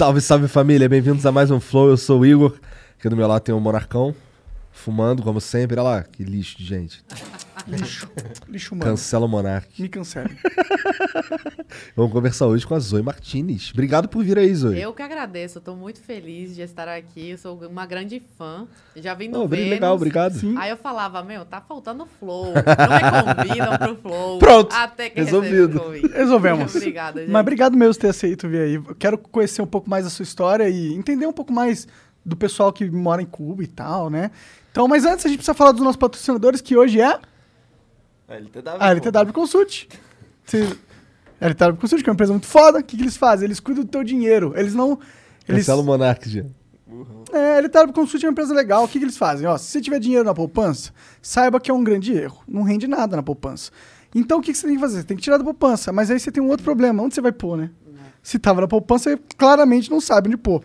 Salve, salve família, bem-vindos a mais um Flow. Eu sou o Igor. Aqui do meu lado tem o Monarcão, fumando, como sempre. Olha lá, que lixo de gente. Lixo. Lixo humano. Cancela o Monark. Me cancele. Vamos conversar hoje com a Zoe Martinez. Obrigado por vir aí, Zoe. Eu que agradeço, eu tô muito feliz de estar aqui. Eu sou uma grande fã. Já vim no Oh, Vênus. legal, obrigado. Sim. Aí eu falava, meu, tá faltando flow. Não me convidam pro flow. Pronto, Até que resolvido. Resolvemos. Obrigada, gente. Mas obrigado mesmo por ter aceito vir aí. Eu quero conhecer um pouco mais da sua história e entender um pouco mais do pessoal que mora em Cuba e tal, né? Então, mas antes a gente precisa falar dos nossos patrocinadores, que hoje é LTW. a LTW Consult. Se- A LTW Consult, que é uma empresa muito foda. O que, que eles fazem? Eles cuidam do teu dinheiro. Eles não... Eles... Cancela o Monark, já. É, a LTW Consult é uma empresa legal. O que, que eles fazem? Ó, se você tiver dinheiro na poupança, saiba que é um grande erro. Não rende nada na poupança. Então, o que, que você tem que fazer? Você tem que tirar da poupança. Mas aí você tem um outro problema. Onde você vai pôr, né? Se tava na poupança, você claramente não sabe onde pôr.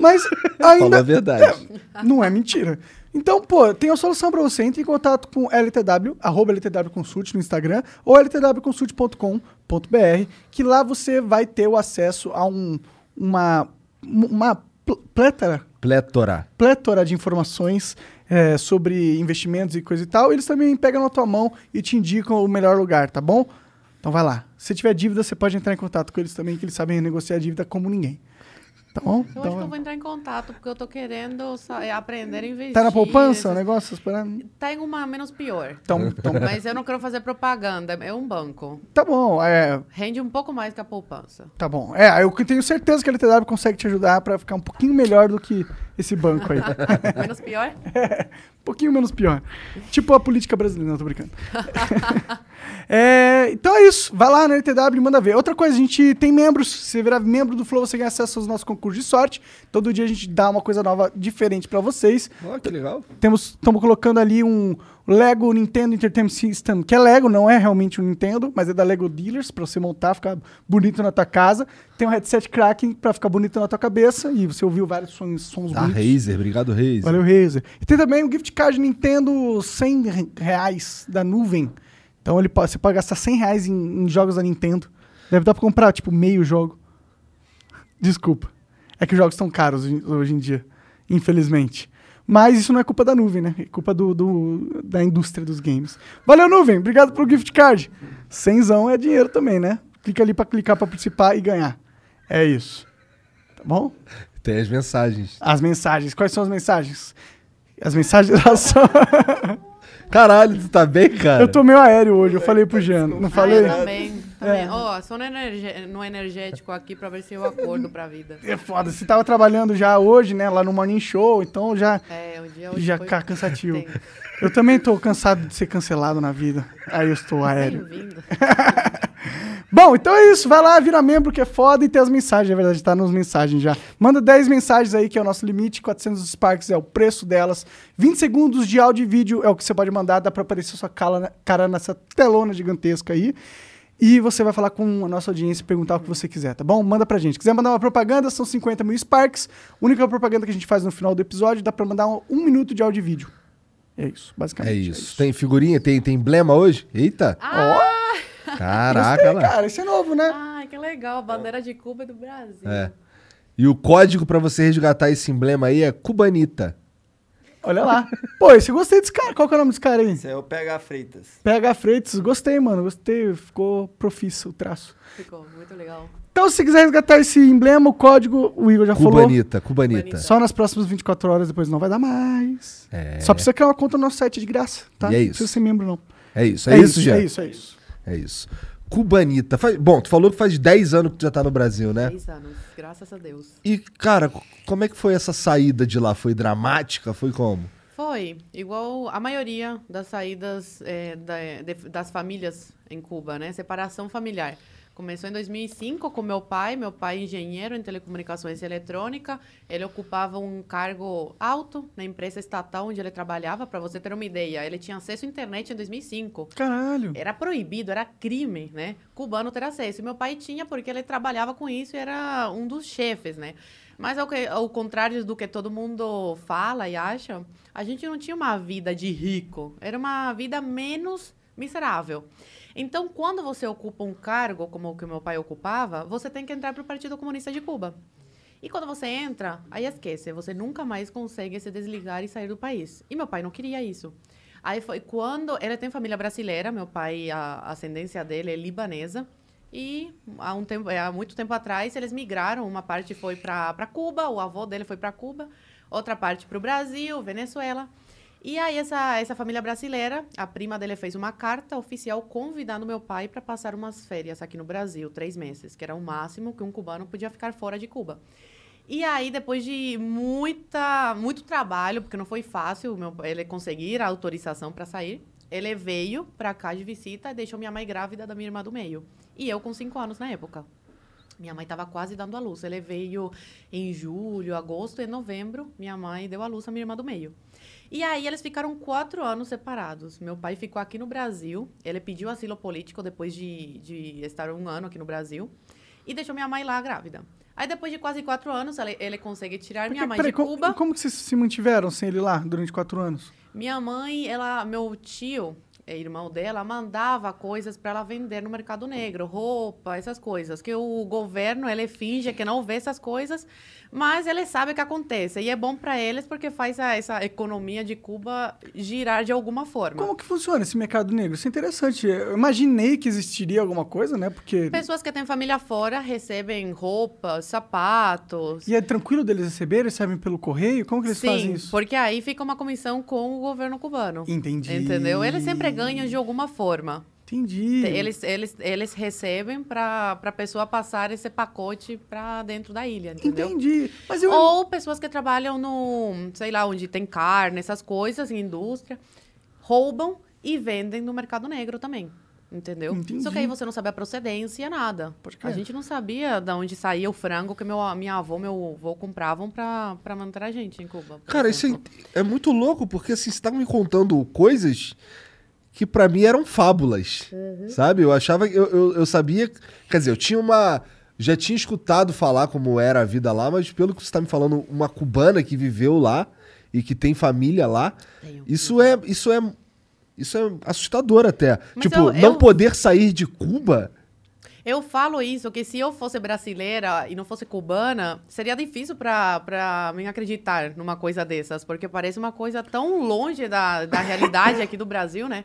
Mas Fala a ainda verdade. não é mentira. Então, pô, tem a solução pra você. Entre em contato com LTW, arroba LTW Consult no Instagram ou ltwconsult.com.br, que lá você vai ter o acesso a um, uma, uma pl- plétora Plétora. plétora de informações é, sobre investimentos e coisa e tal. Eles também pegam na tua mão e te indicam o melhor lugar, tá bom? Então vai lá. Se tiver dívida, você pode entrar em contato com eles também, que eles sabem negociar a dívida como ninguém. Tá bom? Eu acho que eu Então, vou entrar em contato, porque eu tô querendo é, aprender a investir. tá na poupança o essas- negócio? Esperando? Tem uma menos pior. Então, então, Mas eu não quero fazer propaganda. É um banco. tá bom. É, Rende um pouco mais que a poupança. tá bom. É, eu tenho certeza que a LTW consegue te ajudar pra ficar um pouquinho melhor do que esse banco aí. Menos pior? Um pouquinho menos pior. Tipo a política brasileira, não tô brincando. É, então é isso. Vai lá no LTW e manda ver. Outra coisa, a gente tem membros. Se você virar membro do Flow, você ganha acesso aos nossos concursos de sorte. Todo dia a gente dá uma coisa nova, diferente pra vocês. Ó, que legal. Temos, estamos colocando ali um Lego Nintendo Entertainment System, que é Lego, não é realmente um Nintendo, mas é da Lego Dealers, pra você montar, ficar bonito na tua casa. Tem um headset Kraken pra ficar bonito na tua cabeça. E você ouviu vários sons, sons Da bonitos. Razer, obrigado, Razer. Valeu, Razer. E tem também um gift card Nintendo 100 re- reais da nuvem. Então ele pode, você pode gastar 100 reais em, em jogos da Nintendo. Deve dar pra comprar, tipo, meio jogo. Desculpa. É que os jogos estão caros hoje em dia, infelizmente. Mas isso não é culpa da nuvem, né? É culpa do, do- da indústria dos games. Valeu, nuvem. Obrigado pelo gift card. Cenzão é dinheiro também, né? Clica ali pra clicar pra participar e ganhar. É isso. Tá bom? Tem as mensagens. As mensagens. Quais são as mensagens? As mensagens elas são. Caralho, tu tá bem, cara? eu tô meio aéreo hoje, eu falei pro Jean. Não falei? Ah, eu também. Também. É. Ó, só no, no energético aqui pra ver se eu acordo pra vida. É foda. Você tava trabalhando já hoje, né? Lá no Morning Show, então já, É, o dia hoje já foi fica cansativo. tenso. Eu também tô cansado de ser cancelado na vida. Aí eu estou aéreo. Bem-vindo. Bom, então é isso. Vai lá, vira membro que é foda e tem as mensagens. Na verdade, tá nas mensagens já. Manda 10 mensagens aí, que é o nosso limite. 400 Sparks é o preço delas. 20 segundos de áudio e vídeo é o que você pode mandar. Dá pra aparecer sua cara nessa telona gigantesca aí. E você vai falar com a nossa audiência e perguntar o que você quiser, tá bom? Manda pra gente. Quiser mandar uma propaganda, são 50 mil Sparks. Única propaganda que a gente faz no final do episódio, dá pra mandar um, um minuto de áudio e vídeo. É isso, É basicamente. isso. Tem figurinha? Tem, tem emblema hoje? Eita. Ah, Caraca, Gostei, lá. cara, isso é novo, né? ai, que legal. A bandeira de Cuba e do Brasil. É. E o código pra você resgatar esse emblema aí é Cubanita. Olha lá. Pô, esse eu gostei desse cara. Qual que é o nome desse cara aí? Esse é o PH Freitas. PH Freitas, gostei, mano. Gostei, ficou profício o traço. Ficou muito legal. Então, se quiser resgatar esse emblema, o código, o Igor já falou. Cubanita, Cubanita. Cubanita. Só nas próximas 24 horas, depois não vai dar mais. É. Só precisa criar uma conta no nosso site de graça, tá? E é Não isso. precisa ser membro, não. É isso, é, isso, já. É isso, é isso. É isso. Cubanita. Faz- Bom, tu falou que faz 10 anos que tu já tá no Brasil, né? 10 anos, graças a Deus. E, cara, co- como é que foi essa saída de lá? Foi dramática? Foi como? Foi, igual a maioria das saídas é, da- de- das famílias em Cuba, né? Separação familiar. Começou em 2005 com meu pai. Meu pai é engenheiro em telecomunicações e eletrônica. Ele ocupava um cargo alto na empresa estatal onde ele trabalhava. Para você ter uma ideia, ele tinha acesso à internet em 2005. Caralho. Era proibido, era crime, né? Cubano ter acesso. E meu pai tinha porque ele trabalhava com isso e era um dos chefes, né? Mas ao, que, ao contrário do que todo mundo fala e acha, a gente não tinha uma vida de rico. Era uma vida menos miserável. Então, quando você ocupa um cargo como o que meu pai ocupava, você tem que entrar para o Partido Comunista de Cuba. E quando você entra, aí esquece, você nunca mais consegue se desligar e sair do país. E meu pai não queria isso. Aí foi quando ele tem família brasileira, meu pai, a ascendência dele é libanesa. E há, um tempo, há muito tempo atrás eles migraram. Uma parte foi para Cuba, o avô dele foi para Cuba, outra parte para o Brasil, Venezuela. E aí essa, essa família brasileira, a prima dele fez uma carta oficial convidando meu pai para passar umas férias aqui no Brasil, três meses, que era o máximo que um cubano podia ficar fora de Cuba. E aí, depois de muita, muito trabalho, porque não foi fácil meu, ele conseguir a autorização para sair, ele veio para cá de visita e deixou minha mãe grávida da minha irmã do meio. E eu com cinco anos na época. Minha mãe estava quase dando a luz. Ele veio em julho, agosto e novembro. Minha mãe deu a luz à minha irmã do meio. E aí eles ficaram quatro anos separados. Meu pai ficou aqui no Brasil. Ele pediu asilo político depois de, de estar um ano aqui no Brasil. E deixou minha mãe lá grávida. Aí depois de quase quatro anos, ele, ele consegue tirar Porque, minha mãe peraí, de como- Cuba. Como, que vocês se mantiveram sem ele lá durante quatro anos? Minha mãe, ela, meu tio, é irmão dela, mandava coisas para ela vender no mercado negro, roupa, essas coisas. Que o governo, ele finge que não vê essas coisas, mas ele sabe o que acontece. E é bom para eles porque faz a- essa economia de Cuba girar de alguma forma. Como que funciona esse mercado negro? Isso é interessante. Eu imaginei que existiria alguma coisa, né? Porque. Pessoas que têm família fora recebem roupas, sapatos. E é tranquilo deles receberem? Recebem pelo correio? Como que eles Sim, fazem isso? porque aí fica uma comissão com o governo cubano. Entendi. Entendeu? Eles sempre ganham de alguma forma. Entendi. Eles, eles, eles recebem para a pessoa passar esse pacote para dentro da ilha, entendeu? Entendi. Mas eu. Ou pessoas que trabalham no, sei lá, onde tem carne, essas coisas, em indústria, roubam e vendem no mercado negro também. Entendeu? Entendi. Só que aí você não sabe a procedência, nada. Porque- A gente não sabia de onde saía o frango que meu, minha avó, meu avô compravam para manter a gente em Cuba. Cara, isso é, exemplo. é muito louco, porque assim, você tá me contando coisas que pra mim eram fábulas. Sabe? Eu achava que. Eu, eu, eu sabia. Quer dizer, eu tinha uma. Já tinha escutado falar como era a vida lá, mas pelo que você tá me falando, uma cubana que viveu lá e que tem família lá, Tenho. isso é. Isso é. Isso é assustador até. Mas tipo, eu- não poder sair de Cuba. Eu falo isso, que se eu fosse brasileira e não fosse cubana, seria difícil pra mim acreditar numa coisa dessas, porque parece uma coisa tão longe da, da realidade aqui do Brasil, né?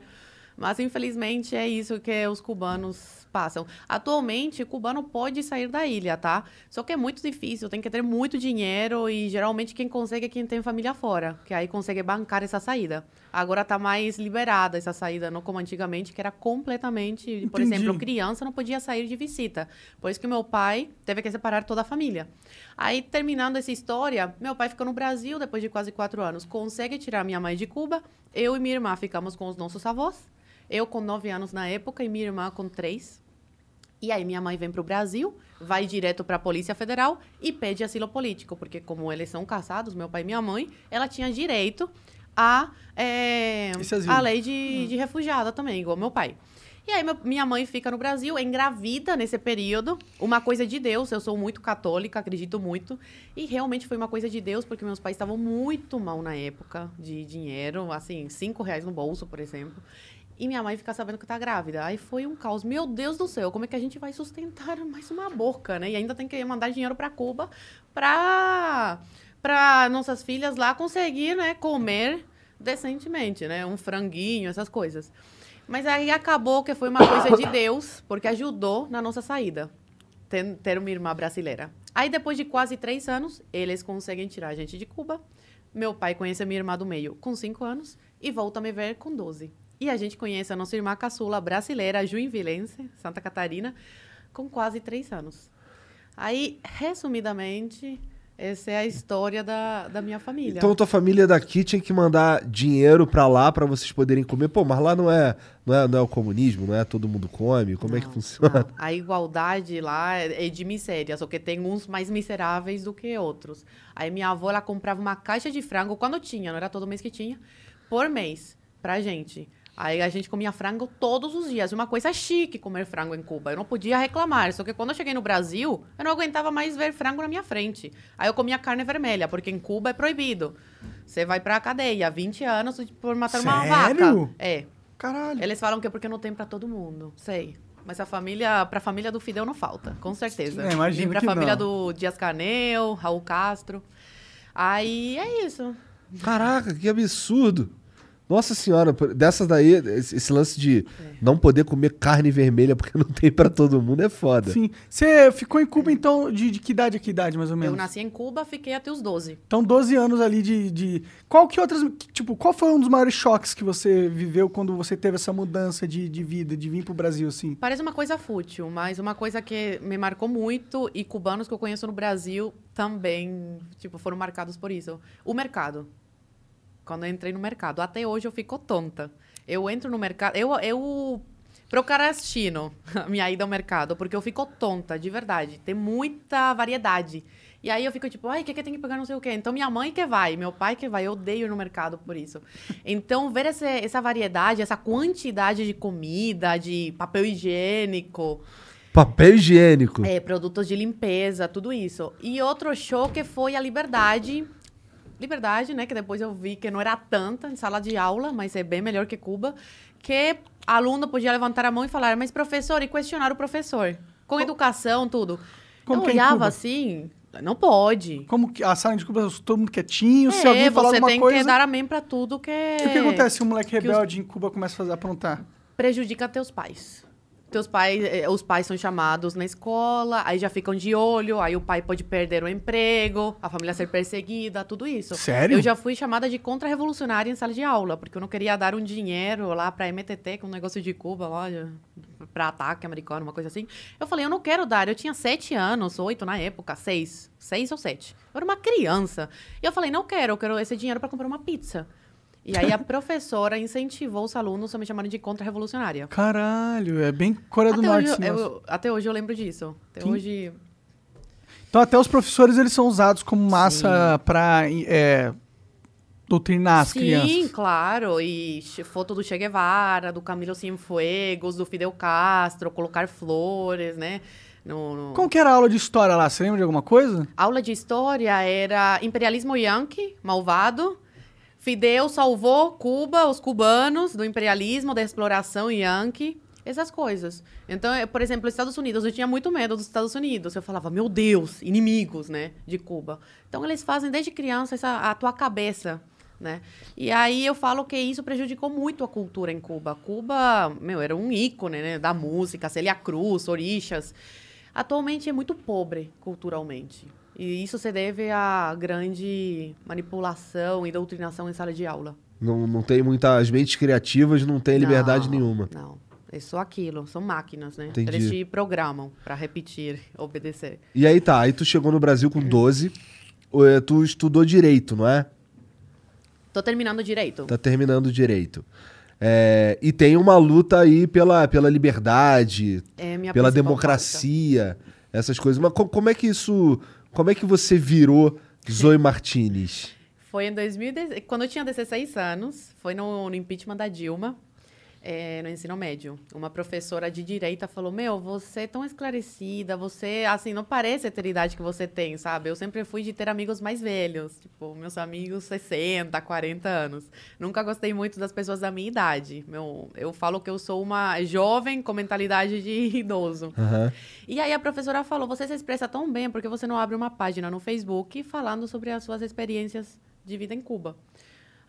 Mas, infelizmente, é isso que os cubanos passam. Atualmente, cubano pode sair da ilha, tá? Só que é muito difícil, tem que ter muito dinheiro e, geralmente, quem consegue é quem tem família fora, que aí consegue bancar essa saída. Agora tá mais liberada essa saída, não como antigamente, que era completamente... Por Entendi. exemplo, criança não podia sair de visita. Por isso que meu pai teve que separar toda a família. Aí, terminando essa história, meu pai ficou no Brasil depois de quase quatro anos. Consegue tirar minha mãe de Cuba. Eu e minha irmã ficamos com os nossos avós. Eu com nove anos na época e minha irmã com três. E aí minha mãe vem para o Brasil, vai direto para a Polícia Federal e pede asilo político, porque como eles são casados, meu pai e minha mãe, ela tinha direito a, é, a lei de, de refugiada também, igual meu pai. E aí meu- minha mãe fica no Brasil, engravida nesse período, uma coisa de Deus, eu sou muito católica, acredito muito, e realmente foi uma coisa de Deus, porque meus pais estavam muito mal na época de dinheiro, assim, cinco reais no bolso, por exemplo. E minha mãe fica sabendo que tá grávida. Aí foi um caos. Meu Deus do céu, como é que a gente vai sustentar mais uma boca, né? E ainda tem que mandar dinheiro para Cuba para para nossas filhas lá conseguir, né, comer decentemente, né? Um franguinho, essas coisas. Mas aí acabou que foi uma coisa de Deus, porque ajudou na nossa saída. Ter, ter uma irmã brasileira. Aí, depois de quase três anos, eles conseguem tirar a gente de Cuba. Meu pai conhece minha irmã do meio com cinco anos e volta a me ver com 12. E a gente conhece a nossa irmã caçula brasileira, Juinvilense, Santa Catarina, com quase três anos. Aí, resumidamente, Essa é a história da, da minha família. Então tua família daqui tinha que mandar dinheiro pra lá pra vocês poderem comer. Pô, mas lá não é, não é, não é o comunismo, não é todo mundo come. Como é que Não, funciona? não. A igualdade lá é é de miséria, só que tem uns mais miseráveis do que outros. Aí minha avó, ela comprava uma caixa de frango, quando tinha, não era todo mês que tinha, por mês, pra gente. Aí a gente comia frango todos os dias. Uma coisa chique comer frango em Cuba. Eu não podia reclamar. Só que quando eu cheguei no Brasil, eu não aguentava mais ver frango na minha frente. Aí eu comia carne vermelha, porque em Cuba é proibido. Você vai pra cadeia, 20 anos por matar uma Sério? vaca. É. Caralho. Eles falam que é porque não tem pra todo mundo. Sei. Mas a família, pra família do Fidel não falta, com certeza. É, imagino Nem pra que família não. do Dias Canel, Raul Castro. Aí é isso. Caraca, que absurdo. Nossa senhora, por- dessas daí, esse lance de não poder comer carne vermelha porque não tem pra todo mundo é foda. Sim. Você ficou em Cuba, então, de, de que idade a que idade, mais ou Eu menos? nasci em Cuba, fiquei até os 12. Então, 12 anos ali de, de... Qual que outras... Tipo, qual foi um dos maiores choques que você viveu quando você teve essa mudança de, de vida, de vir pro Brasil, assim? Parece uma coisa fútil, mas uma coisa que me marcou muito e cubanos que eu conheço no Brasil também, tipo, foram marcados por isso. O mercado. Quando eu entrei no mercado. Até hoje eu fico tonta. Eu entro no mercado. Eu, eu procrastino a minha ida ao mercado, porque eu fico tonta, de verdade. Tem muita variedade. E aí eu fico tipo, ai, o que, que tem que pegar não sei o quê? Então minha mãe que vai, meu pai que vai, eu odeio no mercado por isso. Então ver essa, essa variedade, essa quantidade de comida, de papel higiênico, Papel higiênico. é, produtos de limpeza, tudo isso. E outro choque foi a liberdade. Liberdade, né? Que depois eu vi que não era tanta em sala de aula, mas é bem melhor que Cuba. Que aluno podia levantar a mão e falar, mas professor, e questionar o professor. Com educação, tudo. Como eu que é olhava Cuba? assim, não pode. Como que a sala de Cuba, todo mundo quietinho, se é, alguém falar você alguma tem coisa... que dar amém pra tudo que... E o que acontece se um moleque que os- rebelde em Cuba começa a fazer, aprontar? prejudica teus pais. Teus pais, eh, os pais são chamados na escola, aí já ficam de olho, aí o pai pode perder o emprego, a família ser perseguida, tudo isso. Sério? Eu já fui chamada de contra-revolucionária em sala de aula, porque eu não queria dar um dinheiro lá pra MTT, que é um negócio de Cuba, lá, pra ataque americano, uma coisa assim. Eu falei, eu não quero dar. Eu tinha sete anos, oito na época, seis. Seis ou sete. Eu era uma criança. E eu falei, não quero, eu quero esse dinheiro pra comprar uma pizza. E aí a professora incentivou os alunos a me chamarem de contra-revolucionária. Caralho, é bem Coreia do Até Norte. hoje, eu, até hoje eu lembro disso. Até Sim. hoje. Então até os professores, eles são usados como massa pra é, doutrinar as Sim, crianças. claro. E foto do Che Guevara, do Camilo Cienfuegos, do Fidel Castro, colocar flores, né? No, no- Como que era a aula de história lá? Você lembra de alguma coisa? Aula de história era imperialismo yankee, malvado. Fidel salvou Cuba, os cubanos, do imperialismo, da exploração yankee. Essas coisas. Então, eh, por exemplo, os Estados Unidos, eu tinha muito medo dos Estados Unidos. Eu falava, meu Deus, inimigos, né, de Cuba. Então, eles fazem desde criança essa, a tua cabeça, né? E aí eu falo que isso prejudicou muito a cultura em Cuba. Cuba, meu, era um ícone, né, da música, Celia Cruz, Orixas. Atualmente é muito pobre culturalmente. E isso se deve à grande manipulação e doutrinação em sala de aula. Não, não tem muitas mentes criativas, não tem liberdade Não, nenhuma. Não, é só aquilo, são máquinas, né? Entendi. Eles te programam para repetir, obedecer. E aí tá, aí tu chegou no Brasil com 12, eh, tu estudou direito, não é? Tô terminando direito. Tá terminando direito. É, e tem uma luta aí pela, pela liberdade, É pela democracia, essas coisas. Mas co- como é que isso. Como é que você virou Zoe Martinez? Foi em 2010, quando eu tinha 16 anos, foi no, no impeachment da Dilma, é, no ensino médio. Uma professora de direita falou: Meu, você é tão esclarecida, você, assim, não parece a ter a idade que você tem, sabe? Eu sempre fui de ter amigos mais velhos, tipo, meus amigos 60, 40 anos. Nunca gostei muito das pessoas da minha idade. Meu, eu falo que eu sou uma jovem com mentalidade de idoso. Aham. E aí a professora falou: você se expressa tão bem porque você não abre uma página no Facebook falando sobre as suas experiências de vida em Cuba.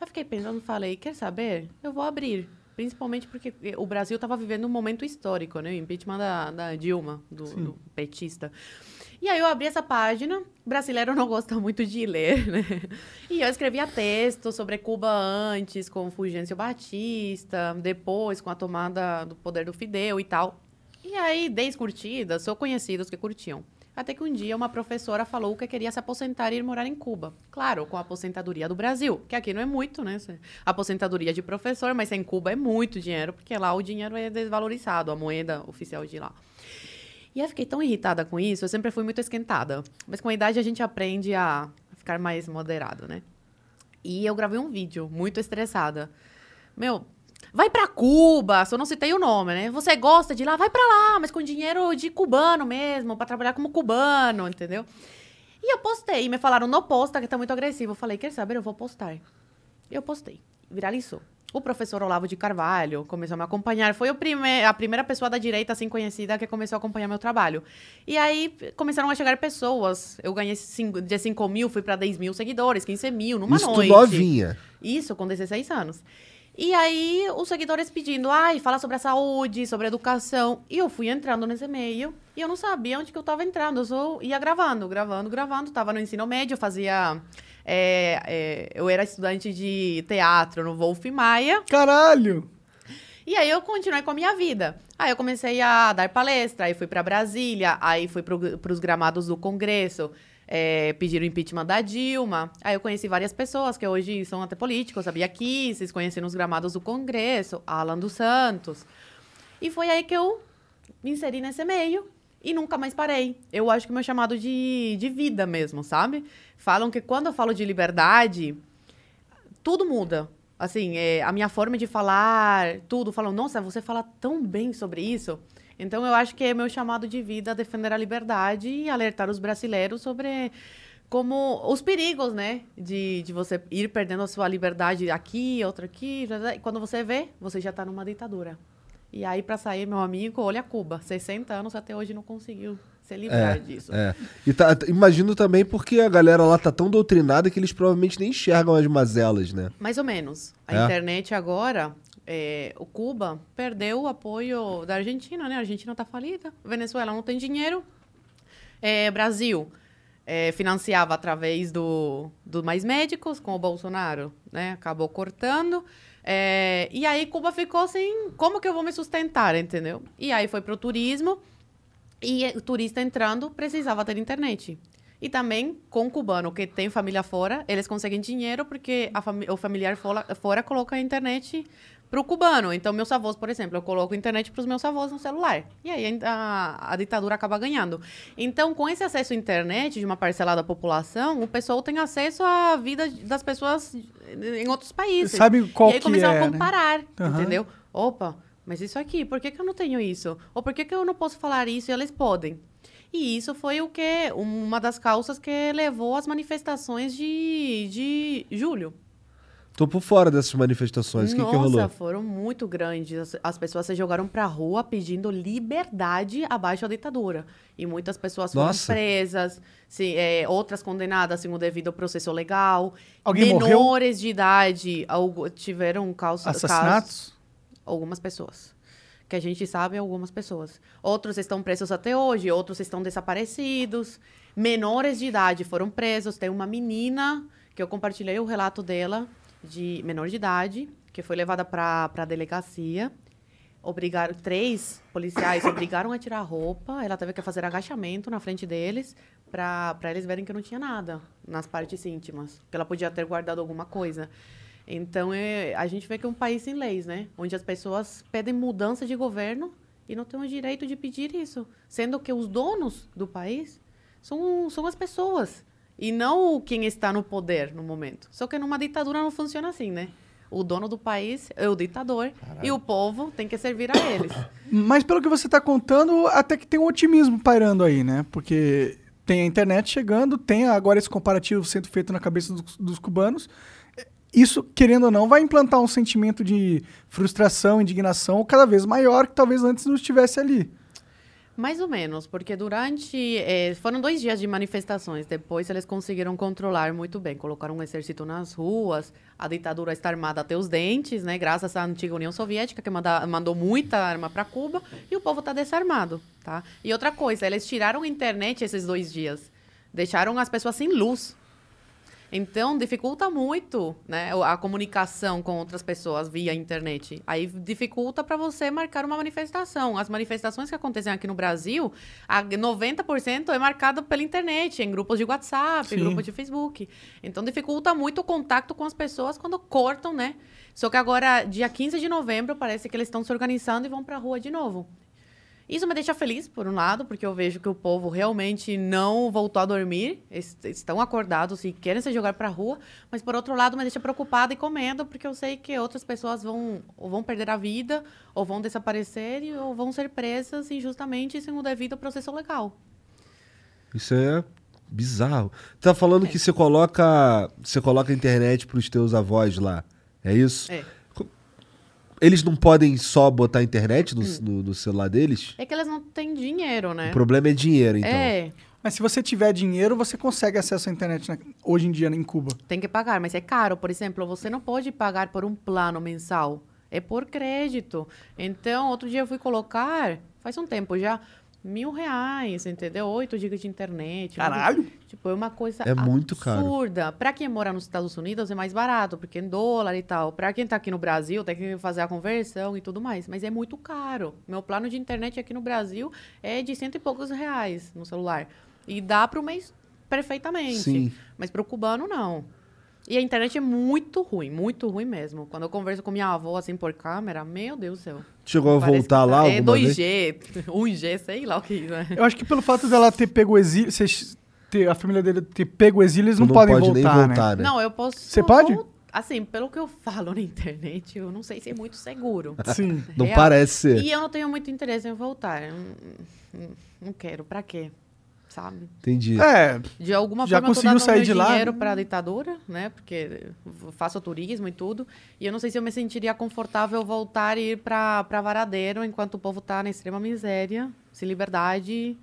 Aí fiquei pensando, falei, quer saber? Eu vou abrir. Principalmente porque o Brasil estava vivendo um momento histórico, né? O impeachment da, da Dilma, do, do petista. E aí eu abri essa página. Brasileiro não gosta muito de ler, né? E eu escrevia texto sobre Cuba antes, com Fulgêncio Batista, depois com a tomada do poder do Fidel e tal. E aí, 10 curtidas, sou conhecidos que curtiam. Até que um dia uma professora falou que queria se aposentar e ir morar em Cuba. Claro, com a aposentadoria do Brasil, que aqui não é muito, né? Aposentadoria de professor, mas em Cuba é muito dinheiro, porque lá o dinheiro é desvalorizado, a moeda oficial de lá. E eu fiquei tão irritada com isso, eu sempre fui muito esquentada. Mas com a idade a gente aprende a ficar mais moderado, né? E eu gravei um vídeo muito estressada. Meu, vai para Cuba, só não citei o nome, né? Você gosta de lá, vai para lá, mas com dinheiro de cubano mesmo, para trabalhar como cubano, entendeu? E eu postei, me falaram, não posta, que tá muito agressivo. Eu falei, quer saber, eu vou postar. Eu postei, viralizou. O professor Olavo de Carvalho começou a me acompanhar. Foi prime a primeira pessoa da direita, assim, conhecida, que começou a acompanhar meu trabalho. E aí, começaram a chegar pessoas. Eu ganhei cinco, de 5 mil, fui para 10 mil seguidores, 15 mil, numa Isso noite. tu novinha. Isso, com 16 anos. E aí, os seguidores pedindo, ai, fala sobre a saúde, sobre a educação. E eu fui entrando nesse meio e eu não sabia onde que eu estava entrando. Eu só ia gravando, gravando, gravando. Tava no ensino médio, fazia... É, é, eu era estudante de teatro no Wolf Maia. Caralho! E aí eu continuei com a minha vida. Aí eu comecei a dar palestra, aí fui para Brasília, aí fui para os gramados do Congresso, é, pediram impeachment da Dilma. Aí eu conheci várias pessoas que hoje são até políticos, sabia que vocês conhecem nos gramados do Congresso, Alan dos Santos. E foi aí que eu me inseri nesse meio e nunca mais parei. Eu acho que meu chamado de, de vida mesmo, sabe? Falam que quando eu falo de liberdade, tudo muda. Assim, é, a minha forma de falar, tudo. Falam, nossa, você fala tão bem sobre isso. Então, eu acho que é meu chamado de vida defender a liberdade e alertar os brasileiros sobre como os perigos, né? De, de você ir perdendo a sua liberdade aqui, outra aqui. E quando você vê, você já está numa ditadura. E aí, para sair, meu amigo, olha Cuba. 60 anos até hoje não conseguiu se livrar É, disso. é. E tá, imagino também porque a galera lá tá tão doutrinada que eles provavelmente nem enxergam as mazelas, né? Mais ou menos. A É? internet agora, é, o Cuba perdeu o apoio da Argentina, né? A Argentina tá falida, Venezuela não tem dinheiro. É, Brasil é, financiava através do, do Mais Médicos com o Bolsonaro, né? Acabou cortando. É, e aí Cuba ficou assim, como que eu vou me sustentar, entendeu? E aí foi pro turismo e o turista entrando precisava ter internet. E também com o cubano que tem família fora, eles conseguem dinheiro porque fami- o familiar fora, fora coloca a internet pro cubano. Então, meus avós, por exemplo, eu coloco internet para os meus avós no celular. E aí a, a ditadura acaba ganhando. Então, com esse acesso à internet de uma parcela da população, o pessoal tem acesso à vida das pessoas em outros países. Sabe qual e aí que começaram é, a né? comparar, Aham. entendeu? Opa, mas isso aqui, por que, que eu não tenho isso? Ou por que, que eu não posso falar isso e eles podem? E isso foi o que uma das causas que levou às manifestações de, de julho. Tô por fora dessas manifestações. O que, que Nossa, rolou? foram muito grandes. As, as pessoas se jogaram pra rua pedindo liberdade abaixo da ditadura. E muitas pessoas foram Nossa. presas, se, é, outras condenadas sem o devido processo legal. Alguém morreu? Menores de idade tiveram causa, casos- Assassinatos? Algumas pessoas. Que a gente sabe, algumas pessoas. Outros estão presos até hoje, outros estão desaparecidos. Menores de idade foram presos. Tem uma menina que eu compartilhei o relato dela, de menor de idade, que foi levada para a delegacia. Obrigaram, três policiais obrigaram a tirar a roupa. Ela teve que fazer agachamento na frente deles para eles verem que não tinha nada nas partes íntimas. Que ela podia ter guardado alguma coisa. Então, é, a gente vê que é um país sem leis, né? Onde as pessoas pedem mudança de governo e não têm o direito de pedir isso. Sendo que os donos do país são, são as pessoas. E não quem está no poder no momento. Só que numa ditadura não funciona assim, né? O dono do país é o ditador e o povo tem que servir a eles. Mas pelo que você tá contando, até que tem um otimismo pairando aí, né? Porque tem a internet chegando, tem agora esse comparativo sendo feito na cabeça dos, dos cubanos. Isso, querendo ou não, vai implantar um sentimento de frustração, indignação cada vez maior que talvez antes não estivesse ali. Mais ou menos, porque durante. eh, foram dois dias de manifestações. Depois eles conseguiram controlar muito bem. Colocaram um exército nas ruas. A ditadura está armada até os dentes, né? Graças à antiga União Soviética, que manda- mandou muita arma para Cuba. E o povo está desarmado, tá? E outra coisa, eles tiraram a internet esses dois dias. Deixaram as pessoas sem luz. Então, dificulta muito né, a comunicação com outras pessoas via internet. Aí dificulta para você marcar uma manifestação. As manifestações que acontecem aqui no Brasil, a 90% é marcado pela internet, em grupos de WhatsApp, Sim. em grupos de Facebook. Então, dificulta muito o contato com as pessoas quando cortam, né? Só que agora, dia 15 de novembro, parece que eles estão se organizando e vão para a rua de novo. Isso me deixa feliz, por um lado, porque eu vejo que o povo realmente não voltou a dormir, es- estão acordados e querem se jogar para a rua, mas por outro lado me deixa preocupada e com medo, porque eu sei que outras pessoas vão ou vão perder a vida, ou vão desaparecer, ou vão ser presas injustamente sem o devido processo legal. Isso é bizarro. Tá falando que você coloca, você coloca a internet pros teus avós lá. É isso? É. Eles não podem só botar a internet no, no- no celular deles? É que elas não têm dinheiro, né? O problema é dinheiro, então. É, Mas se você tiver dinheiro, você consegue acesso à internet na- hoje em dia em Cuba. Tem que pagar, mas é caro. Por exemplo, você não pode pagar por um plano mensal. É por crédito. Então, outro dia eu fui colocar, faz um tempo já, mil reais, entendeu? 8 gigas de internet. Caralho! Tipo, é uma coisa É muito caro. absurda. Para quem mora nos Estados Unidos é mais barato, porque é em dólar e tal. Para quem tá aqui no Brasil, tem que fazer a conversão e tudo mais. Mas é muito caro. Meu plano de internet aqui no Brasil é de cento e poucos reais no celular. E dá para o mês perfeitamente. Sim. Mas para o cubano, não. E a internet é muito ruim, muito ruim mesmo. Quando eu converso com minha avó, assim, por câmera, meu Deus do céu. Chegou a voltar que lá tá- É alguma vez? 2G, 1G, sei lá o que é. Eu acho que pelo fato dela ter pego o exílio, vocês ter, a família dele ter pego o exílio, eles não, não podem pode voltar, nem né? voltar, né? Não, eu posso. Você pode? Assim, pelo que eu falo na internet, eu não sei se é muito seguro. Sim. Não Real. parece ser. E eu não tenho muito interesse em voltar. Não- não quero. Pra quê? Sabe? Entendi. É, De alguma Já forma eu tô conseguiu dando sair meu de lá, dinheiro para a ditadura, né? Porque faço turismo e tudo. E eu não sei se eu me sentiria confortável voltar e ir para Varadeiro enquanto o povo tá na extrema miséria, sem liberdade,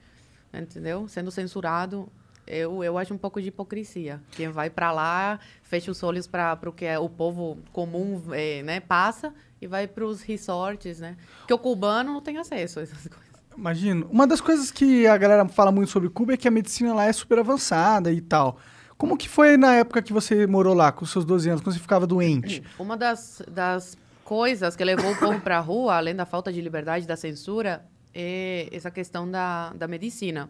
entendeu? Sendo censurado. Eu, eu acho um pouco de hipocrisia. Quem vai para lá, fecha os olhos para o que é o povo comum eh, né, passa e vai para os resorts, né? Porque o cubano não tem acesso a essas coisas. Imagino. Uma das coisas que a galera fala muito sobre Cuba é que a medicina lá é super avançada e tal. Como que foi na época que você morou lá, com seus 12 anos, quando você ficava doente? Uma das, das coisas que levou o povo para a rua, além da falta de liberdade, da censura, é essa questão da, da medicina.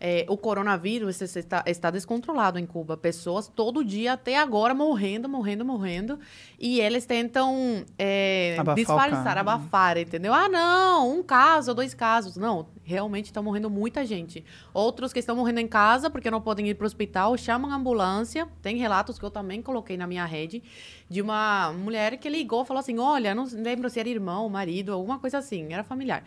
É, o coronavírus está, está descontrolado em Cuba. Pessoas todo dia, até agora, morrendo, morrendo, morrendo. E eles tentam é, Abafar disfarçar, caso. abafar, entendeu? Ah, não, um caso, dois casos. Não, realmente está morrendo muita gente. Outros que estão morrendo em casa porque não podem ir para o hospital, chamam a ambulância. Tem relatos que eu também coloquei na minha rede de uma mulher que ligou falou assim: Olha, não lembro se era irmão, marido, alguma coisa assim, era familiar.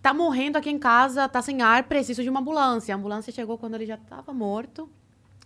Tá morrendo aqui em casa, tá sem ar, preciso de uma ambulância. A ambulância chegou quando ele já estava morto.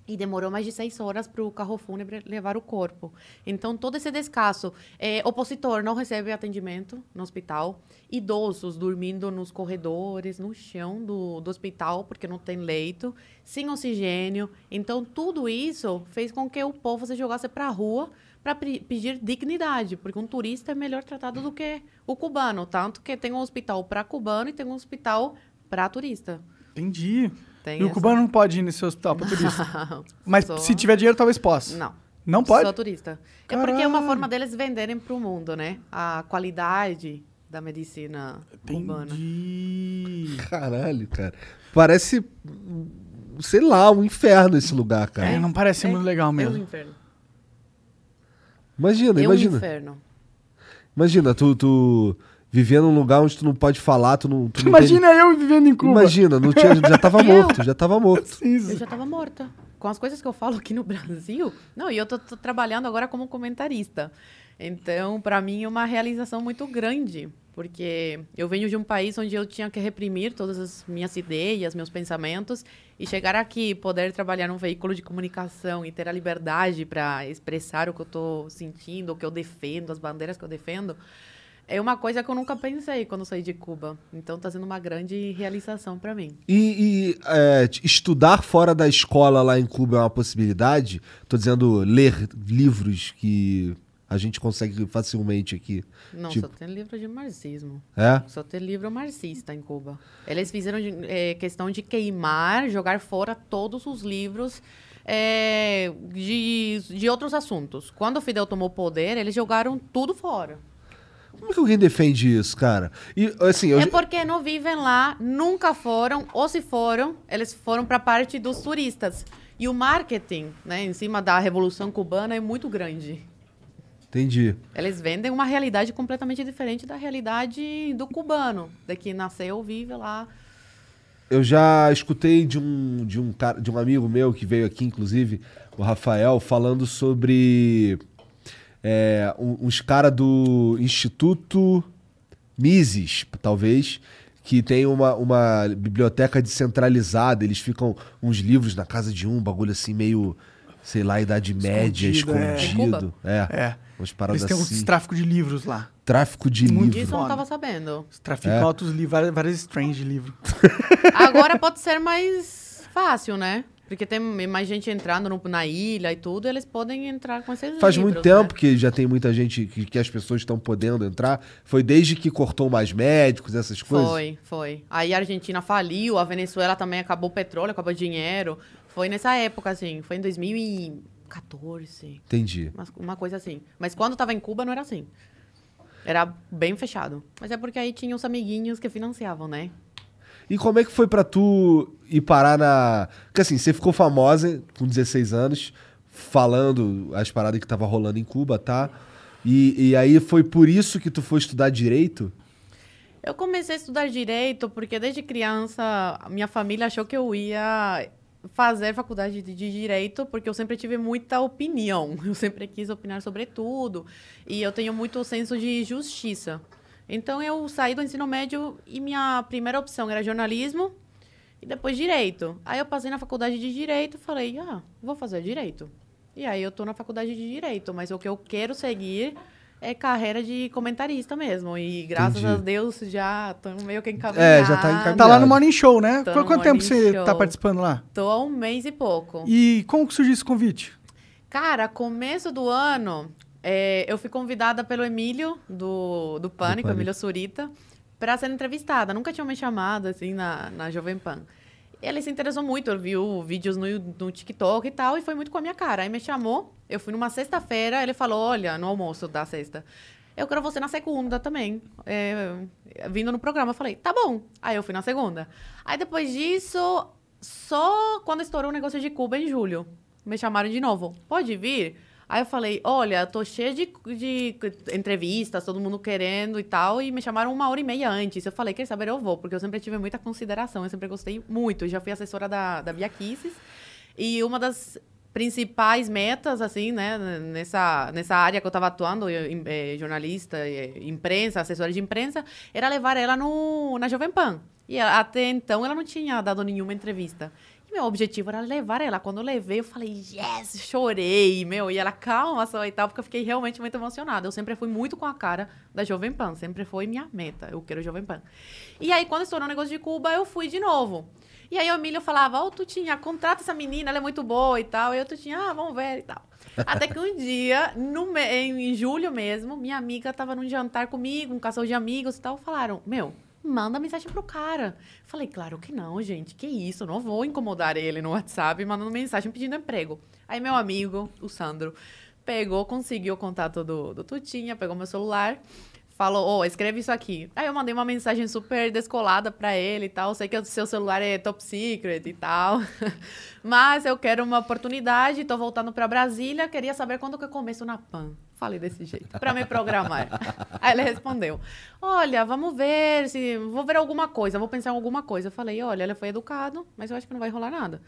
E demorou mais de seis horas para o carro fúnebre levar o corpo. Então, todo esse descaso. É, opositor não recebe atendimento no hospital. Idosos dormindo nos corredores, no chão do, do hospital, porque não tem leito. Sem oxigênio. Então, tudo isso fez com que o povo se jogasse para a rua para pedir dignidade. Porque um turista é melhor tratado do que o cubano. Tanto que tem um hospital para cubano e tem um hospital para turista. Entendi. Tem e o essa- cubano não pode ir nesse hospital pra turista. Mas Só- se tiver dinheiro, talvez possa. Não. Não pode? Só turista. É porque é uma Caralho. forma deles venderem para o mundo, né? A qualidade da medicina cubana. Entendi. Caralho, cara. Parece, sei lá, um inferno esse lugar, cara. É, não parece muito legal É um mesmo. inferno. Imagina, É um imagina. inferno. Imagina, tu, tu vivendo num lugar onde tu não pode falar, tu não. Tu não Imagina eu vivendo em tem... Cuba. Imagina, não tinha, já tava morto, já tava morto. Eu já estava morta. Com as coisas que eu falo aqui no Brasil. Não, e eu tô, tô trabalhando agora como comentarista. Então, para mim, é uma realização muito grande. Porque eu venho de um país onde eu tinha que reprimir todas as minhas ideias, meus pensamentos. E chegar aqui, poder trabalhar num veículo de comunicação e ter a liberdade para expressar o que eu estou sentindo, o que eu defendo, as bandeiras que eu defendo. É uma coisa que eu nunca pensei quando saí de Cuba. Então, está sendo uma grande realização para mim. E, e, é, estudar fora da escola lá em Cuba é uma possibilidade? Tô dizendo ler livros que a gente consegue facilmente aqui. Não, Tipo- só tem livro de marxismo. É? Só tem livro marxista em Cuba. Eles fizeram de- eh, questão de queimar, jogar fora todos os livros é, de, de outros assuntos. Quando o Fidel tomou poder, eles jogaram tudo fora. Como é que alguém defende isso, cara? E, assim, eu... É porque não vivem lá, nunca foram, ou se foram, eles foram para a parte dos turistas. E o marketing, né, em cima da Revolução Cubana é muito grande. Entendi. Eles vendem uma realidade completamente diferente da realidade do cubano, daqui nasceu, vive lá. Eu já escutei de um, de um cara, de um amigo meu que veio aqui, inclusive, o Rafael, falando sobre é, uns caras do Instituto Mises, talvez, que tem uma, uma biblioteca descentralizada. Eles ficam uns livros na casa de um, bagulho assim, meio, sei lá, Idade Média, Escondido, é. escondido. É, É. umas paradas Eles têm assim. uns tráfico de livros lá. Tráfico de Muito livro. Isso eu não estava sabendo. Eles traficam É. outros livros, várias, várias strange de livro. Agora pode ser mais fácil, né? Porque tem mais gente entrando no- na ilha e tudo, eles podem entrar com esses Faz livros, muito né? tempo que já tem muita gente que, que as pessoas estão podendo entrar. Foi desde que cortou mais médicos, essas coisas? Foi, foi. Aí a Argentina faliu, a Venezuela também acabou o petróleo, acabou o dinheiro. Foi nessa época, assim. Foi em 2014. Entendi. Uma, uma coisa assim. Mas quando tava em Cuba não era assim. Era bem fechado. Mas é porque aí tinha os amiguinhos que financiavam, né? E como é que foi pra tu ir parar na. Porque assim, você ficou famosa com 16 anos, falando as paradas que tava rolando em Cuba, tá? E, e aí foi por isso que tu foi estudar direito? Eu comecei a estudar direito porque desde criança minha família achou que eu ia fazer faculdade de de direito porque eu sempre tive muita opinião. Eu sempre quis opinar sobre tudo e eu tenho muito senso de justiça. Então eu saí do ensino médio e minha primeira opção era jornalismo e depois direito. Aí eu passei na faculdade de direito falei: "Ah, vou fazer direito". E aí eu tô na faculdade de direito, mas o que eu quero seguir é carreira de comentarista mesmo. E graças Entendi. a Deus já tô meio que encaminhada. É, já tá encaminhado. Tá lá no Morning Show, né? Tô no Quanto tempo Morning você Show. tá participando lá? Tô há um mês e pouco. E como que surgiu esse convite? Cara, começo do ano, é, eu fui convidada pelo Emílio, do, do Pânico, Pânico. Emílio Surita, para ser entrevistada. Nunca tinham me chamado, assim, na, na Jovem Pan. Ele se interessou muito, viu vídeos no, no TikTok e tal, e foi muito com a minha cara. Aí me chamou, eu fui numa sexta-feira, ele falou, olha, no almoço da sexta, eu quero você na segunda também, é, vindo no programa. Eu falei, tá bom. Aí eu fui na segunda. Aí depois disso, só quando estourou o negócio de Cuba em julho, me chamaram de novo. Pode vir? Aí eu falei, olha, tô cheia de, de entrevistas, todo mundo querendo e tal, e me chamaram uma hora e meia antes. Eu falei, quer saber, eu vou, porque eu sempre tive muita consideração, eu sempre gostei muito. Eu já fui assessora da, da Bia Kisses, e uma das principais metas, assim, né, nessa, nessa área que eu estava atuando, eu, eh, jornalista, eh, imprensa, assessora de imprensa, era levar ela no, na Jovem Pan. E até então ela não tinha dado nenhuma entrevista. Meu objetivo era levar ela. Quando eu levei, eu falei, yes, chorei, meu. E ela, calma só e tal, porque eu fiquei realmente muito emocionada. Eu sempre fui muito com a cara da Jovem Pan, sempre foi minha meta. Eu quero Jovem Pan. E aí, quando estourou o negócio de Cuba, eu fui de novo. E aí o Emílio falava, ô, tu tinha, contrata essa menina, ela é muito boa e tal. E eu, tu tinha, ah, vamos ver e tal. Até que um dia, no em, em julho mesmo, minha amiga tava num jantar comigo, um casal de amigos e tal, falaram, meu, manda mensagem pro cara. Falei, claro que não, gente, que isso, não vou incomodar ele no WhatsApp mandando mensagem pedindo emprego. Aí meu amigo, o Sandro, pegou, conseguiu o contato do, do Tutinha, pegou meu celular, falou, ô, escreve isso aqui. Aí eu mandei uma mensagem super descolada pra ele e tal, sei que o seu celular é top secret e tal, mas eu quero uma oportunidade, tô voltando pra Brasília, queria saber quando que eu começo na PAN. Falei desse jeito, pra me programar. Aí ele respondeu, olha, vamos ver, se vou ver alguma coisa, vou pensar em alguma coisa. Eu falei, olha, ele foi educado, mas eu acho que não vai rolar nada.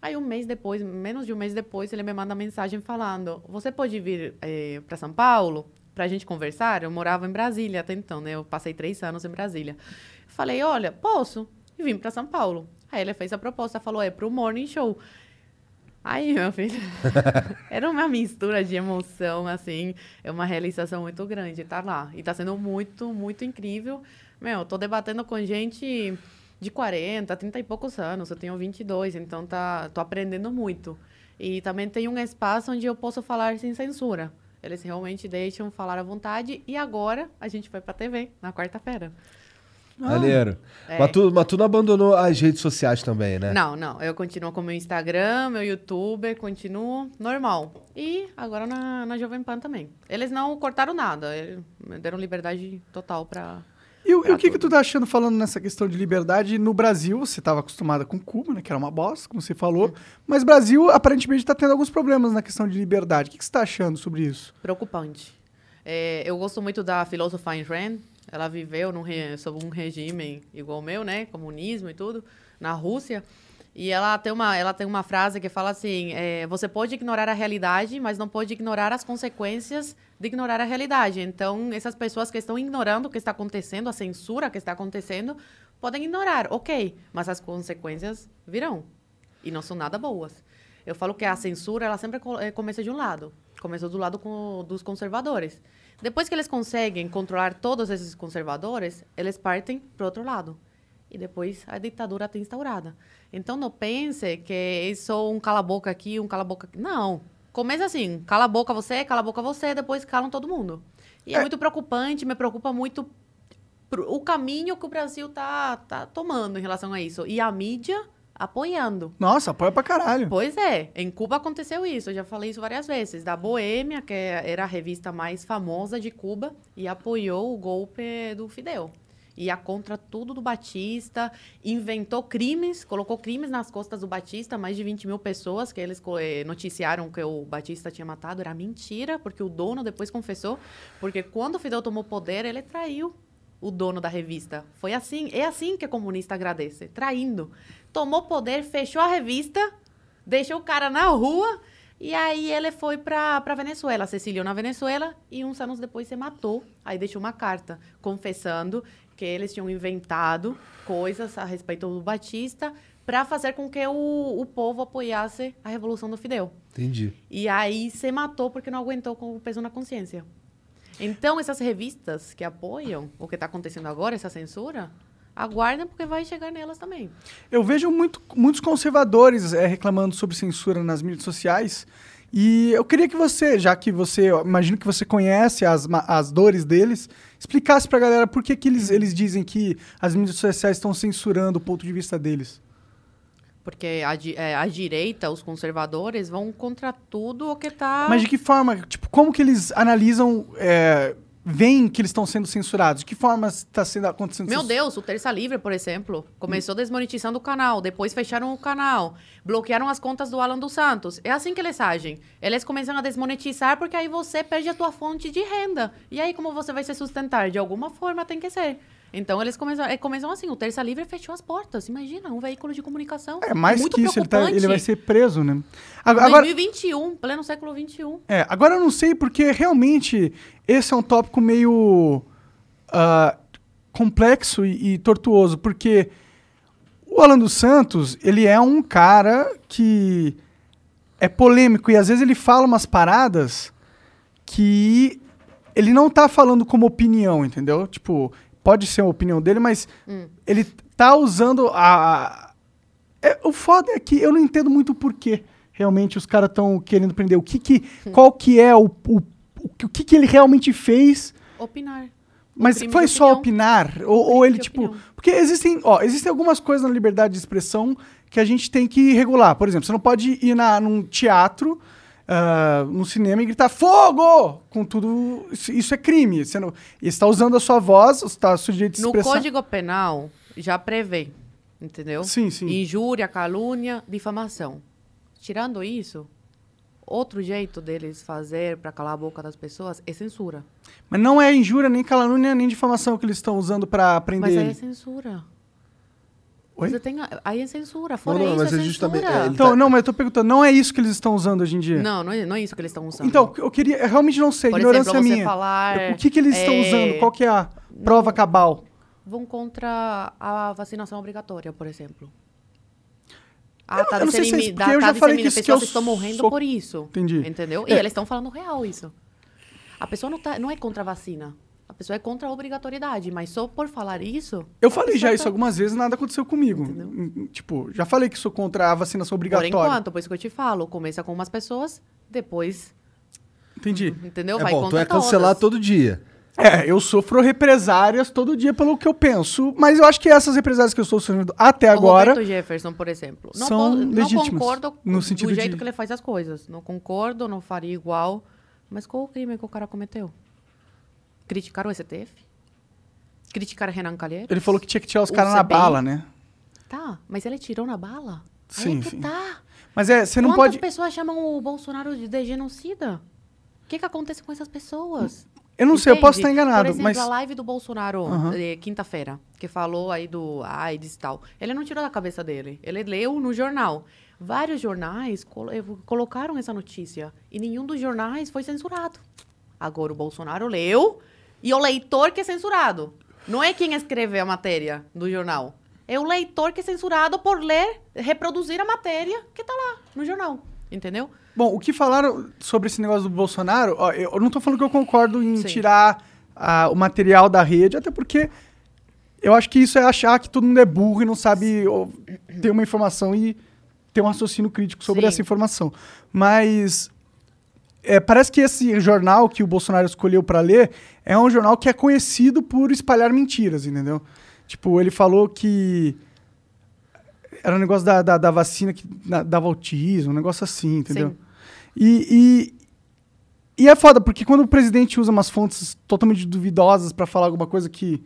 Aí um mês depois, menos de um mês depois, ele me manda mensagem falando: Você pode vir eh, para São Paulo para a gente conversar? Eu morava em Brasília até então, né? Eu passei três anos em Brasília. Falei: Olha, posso? E vim para São Paulo. Aí ele fez a proposta, falou: É pro Morning Show. Aí, meu filho, era uma mistura de emoção, assim, é uma realização muito grande estar lá. E tá sendo muito, muito incrível. Meu, tô debatendo com gente de 40, 30 e poucos anos, eu tenho 22, então tá, tô aprendendo muito. E também tem um espaço onde eu posso falar sem censura. Eles realmente deixam falar à vontade. E agora a gente vai pra TV, na quarta-feira. Maneiro. É. Mas, tu, mas tu não abandonou as redes sociais também, né? Não, não. Eu continuo com meu Instagram, meu YouTube, continuo normal. E agora na, na Jovem Pan também. Eles não cortaram nada. Deram liberdade total pra. E, o- e o que, que tu tá achando falando nessa questão de liberdade? No Brasil, você estava acostumada com Cuba, né? Que era uma bosta, como você falou. Mas Brasil, aparentemente, tá tendo alguns problemas na questão de liberdade. O que, que você tá achando sobre isso? Preocupante. É, eu gosto muito da filósofa Ayn Rand. Ela viveu num sob um regime igual o meu, né? Comunismo e tudo, na Rússia. E ela tem uma, ela tem uma frase que fala assim: é, você pode ignorar a realidade, mas não pode ignorar as consequências de ignorar a realidade. Então, essas pessoas que estão ignorando o que está acontecendo, a censura que está acontecendo, podem ignorar, ok, mas as consequências virão. E não são nada boas. Eu falo que a censura, ela sempre eh, começa de um lado. Começou do lado com- dos conservadores. Depois que eles conseguem controlar todos esses conservadores, eles partem para outro lado. E depois a ditadura está instaurada. Então não pense que é só um cala-boca aqui, um cala-boca aqui. Não. Começa assim, cala a boca você, cala a boca você, depois calam todo mundo. E é, É. muito preocupante, me preocupa muito o caminho que o Brasil tá, tá tomando em relação a isso. E a mídia apoiando. Nossa, apoia pra caralho. Pois é, em Cuba aconteceu isso, eu já falei isso várias vezes. Da Boêmia, que era a revista mais famosa de Cuba, e apoiou o golpe do Fidel. Ia contra tudo do Batista, inventou crimes, colocou crimes nas costas do Batista, mais de 20 mil pessoas que eles eh, noticiaram que o Batista tinha matado. Era mentira, porque o dono depois confessou. Porque quando o Fidel tomou poder, ele traiu o dono da revista. Foi assim, é assim que comunista agradece, traindo. Tomou poder, fechou a revista, deixou o cara na rua e aí ele foi pra Venezuela, se exiliou na Venezuela e uns anos depois se matou. Aí deixou uma carta confessando que eles tinham inventado coisas a respeito do Batista para fazer com que o, o povo apoiasse a revolução do Fidel. Entendi. E aí se matou porque não aguentou com o peso na consciência. Então, essas revistas que apoiam o que está acontecendo agora, essa censura, aguardem porque vai chegar nelas também. Eu vejo muito- muitos conservadores é, reclamando sobre censura nas mídias sociais. E eu queria que você, já que você, imagino que você conhece as, as dores deles, explicasse pra galera por que, que eles, eles dizem que as mídias sociais estão censurando o ponto de vista deles. Porque a, é, a direita, os conservadores, vão contra tudo o que está... Mas de que forma, tipo, como que eles analisam, é, veem que eles estão sendo censurados? De que forma está sendo acontecendo Meu Deus, o Terça Livre, por exemplo, começou desmonetizando o canal, depois fecharam o canal, bloquearam as contas do Alan dos Santos. É assim que eles agem. Eles começam a desmonetizar porque aí você perde a tua fonte de renda. E aí como você vai se sustentar? De alguma forma tem que ser. Então eles começam, é, começam assim, o Terça Livre fechou as portas. Imagina, um veículo de comunicação. É mais que isso, ele, tá- ele vai ser preso, né? Agora, agora- 2021, pleno século 21. É, agora eu não sei porque realmente esse é um tópico meio ah, complexo e, e tortuoso, porque o Alan dos Santos, ele é um cara que é polêmico e às vezes ele fala umas paradas que ele não tá falando como opinião, entendeu? Tipo, pode ser a opinião dele, mas ele tá usando a... é, o foda é que eu não entendo muito o porquê realmente os caras estão querendo prender. O que que... Qual que é o... o, o, que- que que ele realmente fez... Opinar. Mas foi só opinar? Ou, ou ele, tipo. opinião. Porque existem, ó, existem algumas coisas na liberdade de expressão que a gente tem que regular. Por exemplo, você não pode ir na, num teatro, ah, num cinema e gritar fogo! Com tudo. Isso, isso é crime. Você não, está usando a sua voz, está sujeito de No expressar. Código Penal já prevê, entendeu? Sim, sim. Injúria, calúnia, difamação. Tirando isso, outro jeito deles fazer para calar a boca das pessoas é censura. Mas não é injúria, nem calúnia, nem difamação que eles estão usando para prender Mas aí é censura. Oi? Você tem, aí é censura. Fora Não, não, isso, mas é é justamente- censura. é, Então, tá- não, mas eu tô perguntando, não é isso que eles estão usando hoje em dia? Não, não é, não é isso que eles estão usando. Então, eu queria, eu realmente não sei, Por ignorância exemplo, minha. falar, o que, que eles estão é, usando? Qual que é a prova cabal? Vão contra a vacinação obrigatória, por exemplo. Ah, tá eu não sei se é isso, dissemina- porque eu tá já falei dissemina- que isso que pessoas eu estão morrendo sou- por isso. Entendi. Entendeu? É. E eles estão falando real isso. A pessoa não, tá, não é contra a vacina. A pessoa é contra a obrigatoriedade, mas só por falar isso. Eu falei já isso tá- algumas vezes, nada aconteceu comigo. Entendeu? Hum, hum, Tipo, já falei que sou contra a vacinação Por obrigatória. enquanto, por isso que eu te falo. Começa com umas pessoas, depois, Entendi. entendeu? É Vai bom, tu contra é cancelar todas. todo dia. É, eu sofro represárias todo dia pelo que eu penso, mas eu acho que essas represárias que eu estou sofrendo até agora. O Roberto Jefferson, por exemplo. Não, são po- não legítimas, concordo no com sentido o jeito de- que ele faz as coisas. Não concordo, não faria igual. Mas qual o crime que o cara cometeu? Criticar o STF? Criticar Renan Calheiros? Ele falou que tinha que tirar os caras na bala, né? Tá, mas ele tirou na bala? Sim, é que sim. tá. Mas é, você não Quantas pode. pessoas chamam o Bolsonaro de, de genocida? O que, que acontece com essas pessoas? Eu não sei, eu posso estar Entende? enganado, Por exemplo, mas. a live do Bolsonaro, Aham. eh, quinta-feira, que falou aí do AIDS e tal. Ele não tirou da cabeça dele. Ele leu no jornal. Vários jornais colo- eh, colocaram essa notícia. E nenhum dos jornais foi censurado. Agora o Bolsonaro leu e o leitor que é censurado. Não é quem escreveu a matéria do jornal. É o leitor que é censurado por ler, reproduzir a matéria que tá lá no jornal. Entendeu? Bom, o que falaram sobre esse negócio do Bolsonaro, ó, eu não tô falando que eu concordo em Sim. tirar ah, o material da rede, até porque eu acho que isso é achar que todo mundo é burro e não sabe ter uma informação e ter um raciocínio crítico sobre Sim. essa informação. Mas é, parece que esse jornal que o Bolsonaro escolheu para ler é um jornal que é conhecido por espalhar mentiras, entendeu? Tipo, ele falou que era um negócio da, da, da vacina que dava autismo, um negócio assim, entendeu? Sim. E, e, e é foda, porque quando o presidente usa umas fontes totalmente duvidosas pra falar alguma coisa que,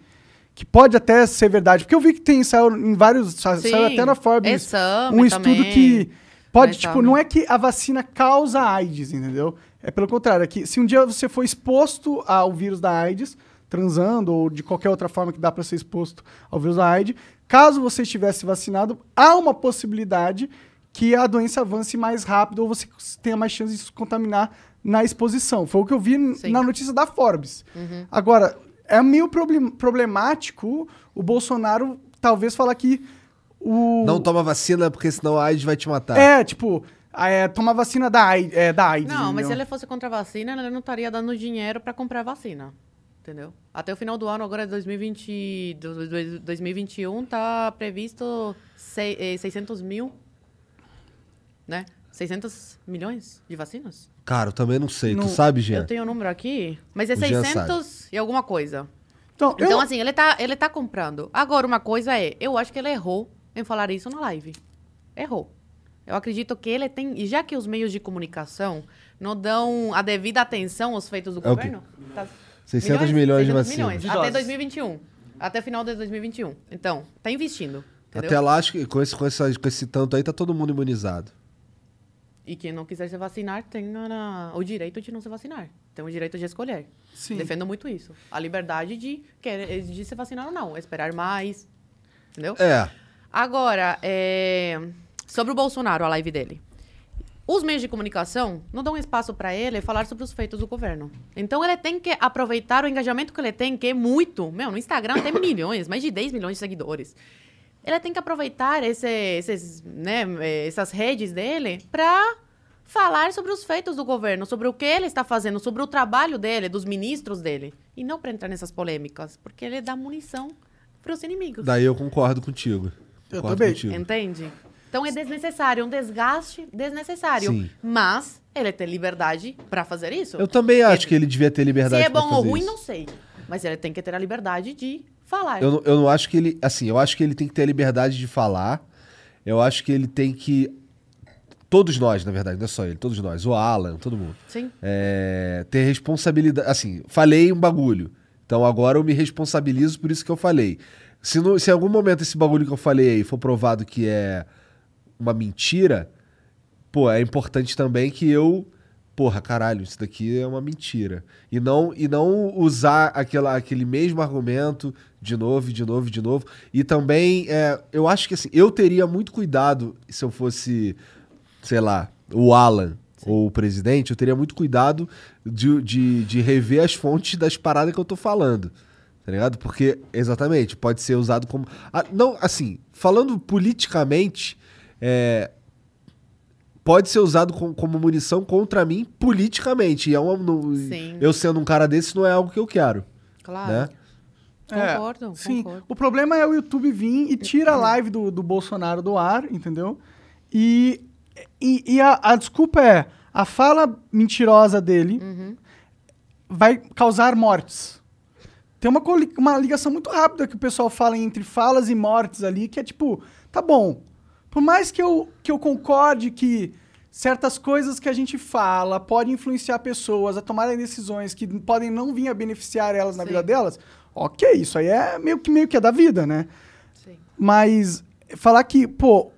que pode até ser verdade, porque eu vi que tem, saiu em vários, sa- Sim, saiu até na Forbes, Exame um estudo também. que pode, Exame. tipo, não é que a vacina causa AIDS, entendeu? É pelo contrário, é que se um dia você for exposto ao vírus da AIDS, transando ou de qualquer outra forma que dá para ser exposto ao vírus da AIDS, caso você estivesse vacinado, há uma possibilidade que a doença avance mais rápido ou você tenha mais chance de se contaminar na exposição. Foi o que eu vi Sim. na notícia da Forbes. Agora, é meio problem- problemático o Bolsonaro talvez falar que o Não toma vacina porque senão a AIDS vai te matar. é, tipo, é, tomar vacina da AIDS. É, da AIDS Não, mas se ele fosse contra a vacina, ele não estaria dando dinheiro para comprar vacina. Entendeu? Até o final do ano, agora 2020, do- do- 2021, tá previsto sei- eh, 600 mil, né? 600 milhões de vacinas? Cara, eu também não sei. Não- Tu sabe, Jean? Eu tenho o número aqui, mas é O Jean 600 e alguma coisa. Então, eu- Então, assim, ele tá, ele tá comprando. Agora, uma coisa é, eu acho que ele errou em falar isso na live. Errou. Eu acredito que ele tem. E já que os meios de comunicação não dão a devida atenção aos feitos do É o governo. tá- 600 milhões de 600 vacinas. milhões, De até doses. 2021. Até final de 2021. Então, tá investindo. Entendeu? Até lá, acho que com esse, com, essa- com esse tanto aí, tá todo mundo imunizado. E quem não quiser se vacinar tem o direito de não se vacinar. Tem o direito de escolher. Sim. Defendo muito isso. A liberdade de, querer, de se vacinar ou não. Esperar mais. Entendeu? É. Agora, é, sobre o Bolsonaro, a live dele. Os meios de comunicação não dão espaço para ele falar sobre os feitos do governo. Então ele tem que aproveitar o engajamento que ele tem, que é muito. Meu, no Instagram tem milhões, mais de 10 milhões de seguidores. Ele tem que aproveitar esse- esses, né, eh, essas redes dele para falar sobre os feitos do governo, sobre o que ele está fazendo, sobre o trabalho dele, dos ministros dele. E não para entrar nessas polêmicas, porque ele dá munição para os inimigos. Daí eu concordo contigo. Eu Concordo também. contigo. Entende? Então é desnecessário, é um desgaste desnecessário. Sim. Mas ele tem liberdade para fazer isso. Eu também acho Ele- que ele devia ter Se liberdade é pra bom ou ruim, isso. não sei. Mas ele tem que ter a liberdade de falar. Eu, não- eu não acho que ele. Assim, eu acho que ele tem que ter a liberdade de falar. Eu acho que ele tem que. Todos nós, na verdade, não é só ele, todos nós, o Alan, todo mundo. Sim. É, ter responsabilidade. Assim, falei um bagulho. Então agora eu me responsabilizo por isso que eu falei. Se, no- se em algum momento esse bagulho que eu falei aí for provado que é uma mentira, pô, é importante também que eu. Porra, caralho, isso daqui é uma mentira. E não, e não usar aquela, aquele mesmo argumento de novo, de novo, de novo. E também, é, eu acho que assim, eu teria muito cuidado se eu fosse, sei lá, o Alan ou o presidente, eu teria muito cuidado de, de, de rever as fontes das paradas que eu tô falando. Tá ligado? Porque, exatamente, pode ser usado como. Ah, não, assim, falando politicamente, é, pode ser usado com- como munição contra mim politicamente. E é uma, Sim. eu sendo um cara desse não é algo que eu quero. Claro. Né? É, Concordo, sim. concordo. O problema é o YouTube vir e tira a live do, do Bolsonaro do ar, entendeu? E, e, e a, a desculpa é, a fala mentirosa dele Uhum. vai causar mortes. Tem uma, uma ligação muito rápida que o pessoal fala entre falas e mortes ali, que é tipo, tá bom, por mais que eu, que eu concorde que certas coisas que a gente fala podem influenciar pessoas a tomarem decisões que podem não vir a beneficiar elas na Sim. vida delas, ok, isso aí é meio que, meio que é da vida, né? Sim. Mas falar que, pô,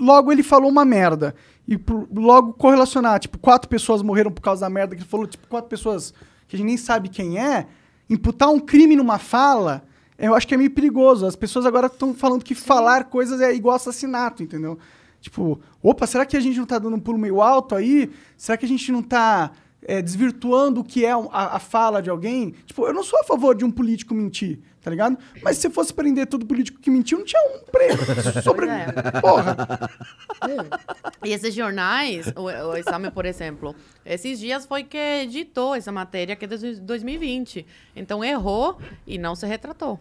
logo ele falou uma merda. E pro- logo correlacionar, tipo, quatro pessoas morreram por causa da merda que ele falou, tipo, quatro pessoas que a gente nem sabe quem é, imputar um crime numa fala, eu acho que é meio perigoso. As pessoas agora estão falando que falar coisas é igual assassinato, entendeu? Tipo, opa, será que a gente não tá dando um pulo meio alto aí? Será que a gente não tá é, desvirtuando o que é a, a fala de alguém? Tipo, eu não sou a favor de um político mentir, tá ligado? Mas se fosse prender todo político que mentiu, não tinha um preso. Sobre... É. Porra. E esses jornais, o, o exame, por exemplo, esses dias foi que editou essa matéria que é de 2020. Então errou e não se retratou.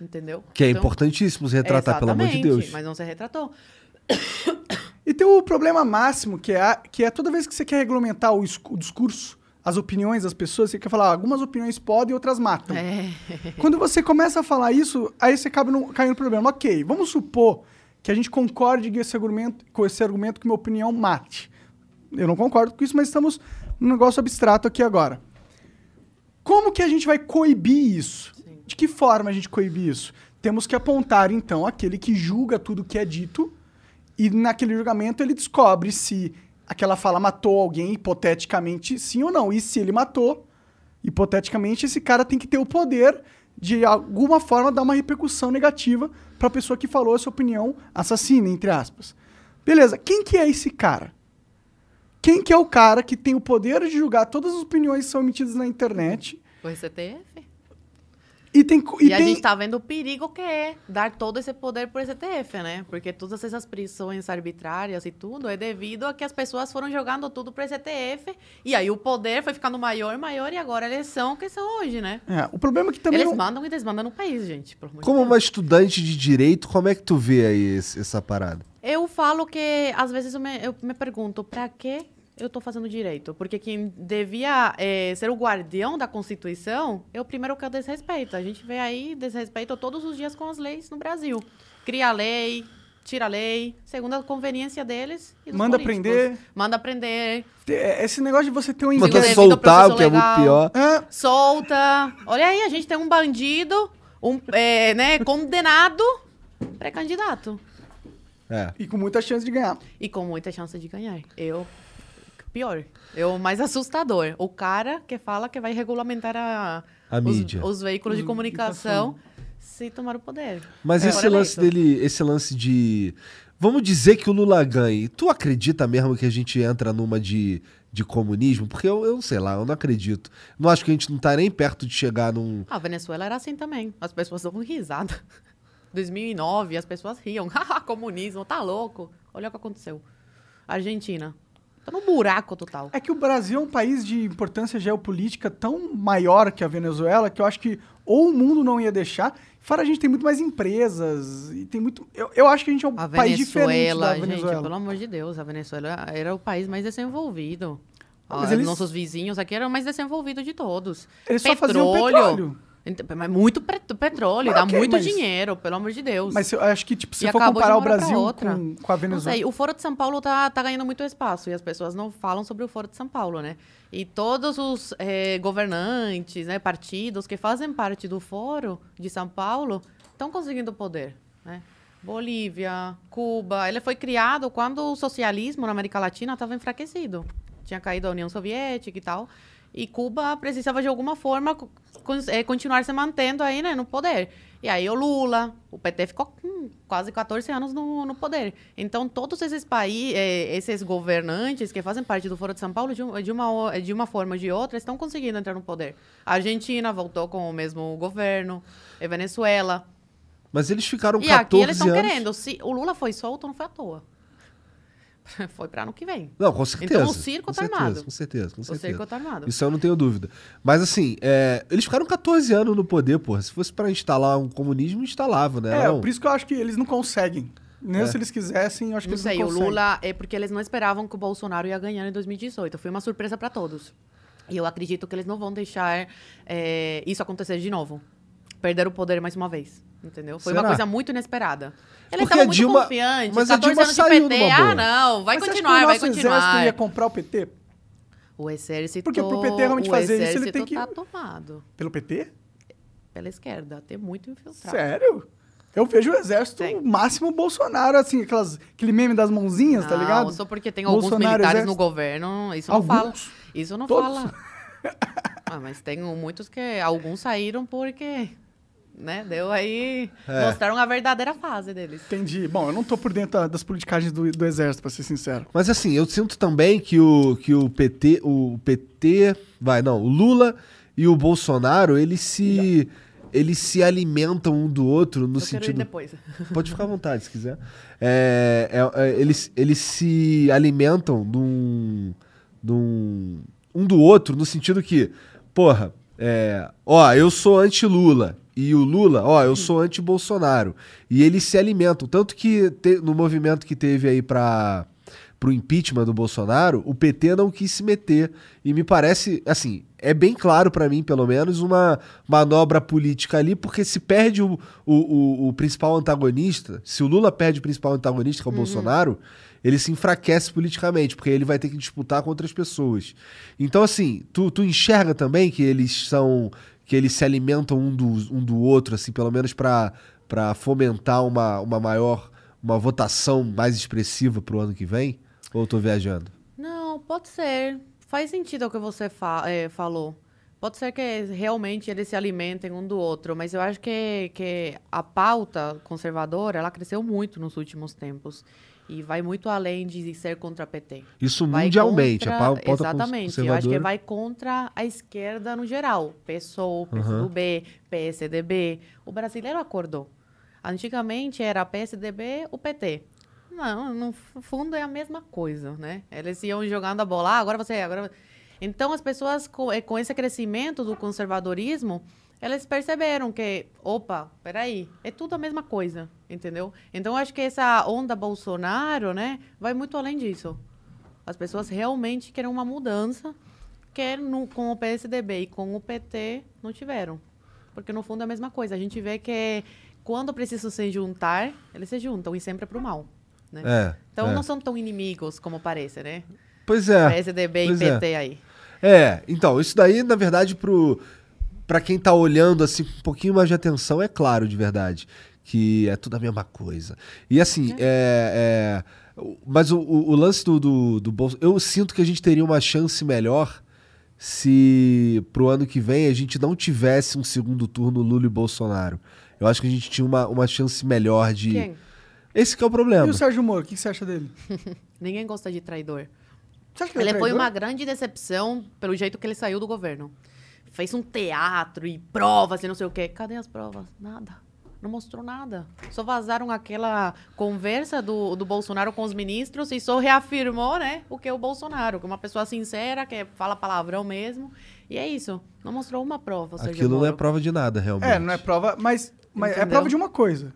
Entendeu? Que é Então, importantíssimo se retratar, pelo amor de Deus. Mas não se retratou. E tem o problema máximo, que é, a- que é toda vez que você quer regulamentar o, o discurso, as opiniões das pessoas, você quer falar, "Ah, algumas opiniões podem, outras matam. É. Quando você começa a falar isso, aí você acaba no, caindo no problema. Ok, vamos supor que a gente concorde com esse argumento, com esse argumento que minha opinião mate. Eu não concordo com isso, mas estamos num negócio abstrato aqui agora. Como que a gente vai coibir isso? Sim. De que forma a gente coibir isso? Temos que apontar, então, aquele que julga tudo que é dito e naquele julgamento ele descobre se aquela fala matou alguém, hipoteticamente, sim ou não. E se ele matou, hipoteticamente, esse cara tem que ter o poder de alguma forma dar uma repercussão negativa para a pessoa que falou essa opinião assassina, entre aspas. Beleza, quem que é esse cara? Quem que é o cara que tem o poder de julgar todas as opiniões que são emitidas na internet Foi CTF. E tem... E, E, a tem gente tá vendo o perigo que é dar todo esse poder pro STF, né? Porque todas essas prisões arbitrárias e tudo é devido a que as pessoas foram jogando tudo pro STF e aí o poder foi ficando maior e maior e agora eles são o que são hoje, né? É, o problema é que também... Eles não- mandam e desmandam no país, gente. Como uma estudante de direito, como é que tu vê aí esse- essa parada? Eu falo que, às vezes, eu me, eu me pergunto, pra que eu tô fazendo direito? Porque quem devia eh, ser o guardião da Constituição é o primeiro que é o desrespeito. A gente vê aí desrespeito todos os dias com as leis no Brasil. Cria a lei, tira a lei, segundo a conveniência deles e dos Manda políticos. prender. Manda prender, É, Esse negócio de você ter um... Manda soltar, o que é muito pior. É, solta. Olha aí, a gente tem um bandido, um eh, né, condenado, pré-candidato. É. e com muita chance de ganhar. E com muita chance de ganhar. Eu. Pior. Eu, o mais assustador. O cara que fala que vai regulamentar a, A os, mídia. os veículos de Os- comunicação se tomar o poder. Mas É. esse lance eleito. dele, esse lance de. Vamos dizer que o Lula ganhe. Tu acredita mesmo que a gente entra numa de, de comunismo? Porque eu, eu sei lá, eu não acredito. Não acho que a gente não tá nem perto de chegar num. A Venezuela era assim também. As pessoas davam risada. 2009, as pessoas riam. Haha, comunismo, tá louco. Olha o que aconteceu. Argentina. Tá no buraco total. É que o Brasil é um país de importância geopolítica tão maior que a Venezuela que eu acho que ou o mundo não ia deixar. Fora a gente tem muito mais empresas e tem muito. Eu, eu acho que a gente é um A país diferente Venezuela, da gente, Venezuela. pelo amor de Deus, a Venezuela era o país mais desenvolvido. Ah, mas Ah, eles- Nossos vizinhos aqui eram o mais desenvolvidos de todos. Eles só faziam petróleo. Ent- Mas muito petróleo, Mas dá ok, muito mas- dinheiro, pelo amor de Deus. Mas eu acho que, tipo, se E for comparar o Brasil com, com a Venezuela. sei, o Foro de São Paulo tá, tá ganhando muito espaço e as pessoas não falam sobre o Foro de São Paulo, né? E todos os eh, governantes, né, partidos que fazem parte do Foro de São Paulo estão conseguindo poder, né? Bolívia, Cuba, ele foi criado quando o socialismo na América Latina estava enfraquecido. Tinha caído a União Soviética e tal. E Cuba precisava de alguma forma eh, continuar se mantendo aí, né, no poder. E aí o Lula, o PT ficou com quase 14 anos no, no poder. Então todos esses países, esses governantes que fazem parte do Foro de São Paulo, de, de uma, de uma forma ou de outra, estão conseguindo entrar no poder. A Argentina voltou com o mesmo governo, e Venezuela. Mas eles ficaram e 14 aqui eles estão anos. querendo. Se o Lula foi solto, não foi à toa. foi para ano que vem. Não, com certeza. Então o circo com tá certeza, armado. Com certeza, com O certeza. circo tá armado. Isso eu não tenho dúvida. Mas assim, é, eles ficaram 14 anos no poder, porra. Se fosse pra instalar um comunismo, instalava, né? É, Não. por isso que eu acho que eles não conseguem. Nem É. se eles quisessem, eu acho que Não eles sei, não o conseguem. Lula é porque eles não esperavam que o Bolsonaro ia ganhar em 2018. Foi uma surpresa para todos. E eu acredito que eles não vão deixar é, isso acontecer de novo. Perder o poder mais uma vez. Entendeu? Foi Será? uma coisa muito inesperada. Eles Porque estavam a muito Dilma- confiantes. mas a 14 Dilma anos de PT. Ah, não. Vai Mas continuar, o vai continuar. ia comprar o PT? O exército. Porque pro PT realmente fazer isso, ele tem que- tá tomado Pelo PT? pela esquerda. Tem muito infiltrado. Sério? Eu vejo o exército Tem. máximo Bolsonaro, assim, aquelas, aquele meme das mãozinhas, tá Não, ligado? Só porque tem alguns Bolsonaro, militares exército. no governo, isso não Alguns? fala. Isso não Todos? fala. Ah, mas tem muitos que. Alguns saíram porque. Né? Deu aí. É. Mostraram a verdadeira fase deles. Entendi. Bom, eu não tô por dentro da- das politicagens do, do exército, pra ser sincero. Mas assim, eu sinto também que o, que o PT, o PT, vai, não, o Lula e o Bolsonaro, eles se eles se alimentam um do outro no Eu quero ir sentido depois. Pode ficar à vontade se quiser. É, é, é, eles, eles se alimentam de um, de um, um do outro, no sentido que, porra, é, ó, eu sou anti-Lula. E o Lula, ó, eu sou anti-Bolsonaro. E eles se alimentam. Tanto que te- no movimento que teve aí para pro impeachment do Bolsonaro, o PT não quis se meter. E me parece, assim, é bem claro pra mim, pelo menos, uma manobra política ali, porque se perde o, o, o- o principal antagonista, se o Lula perde o principal antagonista, que é o Bolsonaro, ele se enfraquece politicamente, porque ele vai ter que disputar com outras pessoas. Então, assim, tu, tu enxerga também que eles são. Que eles se alimentam um do, um do outro, assim, pelo menos pra fomentar uma, uma maior. uma votação mais expressiva pro ano que vem? Ou eu tô viajando? Não, pode ser. Faz sentido o que você fa eh, falou. Pode ser que realmente eles se alimentem um do outro, mas eu acho que, que a pauta conservadora ela cresceu muito nos últimos tempos. E vai muito além de ser contra a PT. Isso Vai mundialmente, contra- a pau- pauta Exatamente. Eu acho que vai contra a esquerda no geral. PSOL, PSDB, PSDB. O brasileiro acordou. Antigamente era PSDB, o PT. Não, no fundo é a mesma coisa, né? Eles iam jogando a bola, ah, agora você, agora... Então as pessoas com, eh, com esse crescimento do conservadorismo, elas perceberam que, opa, peraí, é tudo a mesma coisa, entendeu? Então acho que essa onda Bolsonaro, né, vai muito além disso. As pessoas realmente querem uma mudança que no, com o PSDB e com o PT não tiveram. Porque no fundo é a mesma coisa. A gente vê que quando precisam se juntar, eles se juntam e sempre é pro mal. Né? É. Então é. não são tão inimigos como parece, né? Pois é. PSDB pois e é. PT aí. É, então, isso daí, na verdade, pro, pra quem tá olhando assim com um pouquinho mais de atenção, é claro de verdade. Que é tudo a mesma coisa. E assim, é. é, o- mas o, o- o lance do, do, do. Eu sinto que a gente teria uma chance melhor se pro ano que vem a gente não tivesse um segundo turno Lula e Bolsonaro. Eu acho que a gente tinha uma, uma chance melhor de. Quem? Esse que é o E problema. o Sérgio Moro, o que você acha dele? Ninguém gosta de traidor. Você acha que Ele é foi uma grande decepção pelo jeito que ele saiu do governo. Fez um teatro e provas e não sei o quê. Cadê as provas? Nada. Não mostrou nada. Só vazaram aquela conversa do, do Bolsonaro com os ministros e só reafirmou, né, o que é o Bolsonaro, que é uma pessoa sincera, que fala palavrão mesmo. E é isso. Não mostrou uma prova, Aquilo não é prova de nada, realmente. É, não é prova, mas, mas é prova de uma coisa.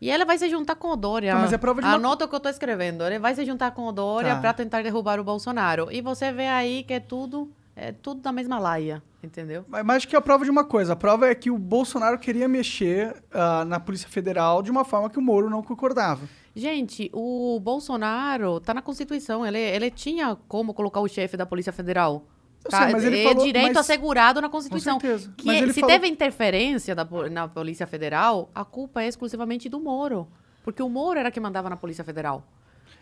E ele vai se juntar com o Dória. Tá, mas é prova de uma- Anota o que eu tô escrevendo. Ele vai se juntar com o Dória Tá. pra tentar derrubar o Bolsonaro. E você vê aí que é tudo, é tudo da mesma laia, entendeu? Mas mas acho que é a prova de uma coisa. A prova é que o Bolsonaro queria mexer ah, na Polícia Federal de uma forma que o Moro não concordava. Gente, o Bolsonaro tá na Constituição. Ele, ele tinha como colocar o chefe da Polícia Federal. Tá? sei, mas ele é falou- direito mas- assegurado na Constituição. Com certeza. Que Mas ele se falou- teve interferência da, na Polícia Federal, a culpa é exclusivamente do Moro. Porque o Moro era quem mandava na Polícia Federal.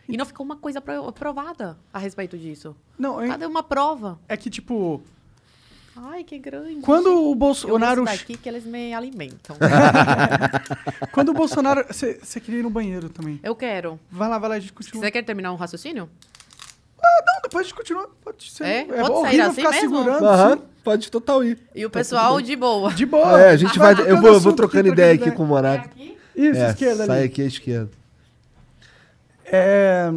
E não ficou uma coisa pro- provada a respeito disso. Não, é, Cadê uma prova? é que, tipo, Ai, que grande. quando o Eu Bolsonaro. gosto daqui que eles me alimentam. Quando o Bolsonaro. Você queria ir no banheiro também. Eu quero. Vai lá, vai lá, a gente continua. Você quer terminar um raciocínio? Não, depois a gente continua. Pode ser. É? Pode horrível sair assim ficar mesmo? segurando. Aham, sim. pode total ir. E o pessoal de boa. De boa. É, a gente vai. Eu vou, eu vou trocando aqui, ideia aqui com o Monaco. Isso, É, esquerda sai ali. aqui à esquerda. É,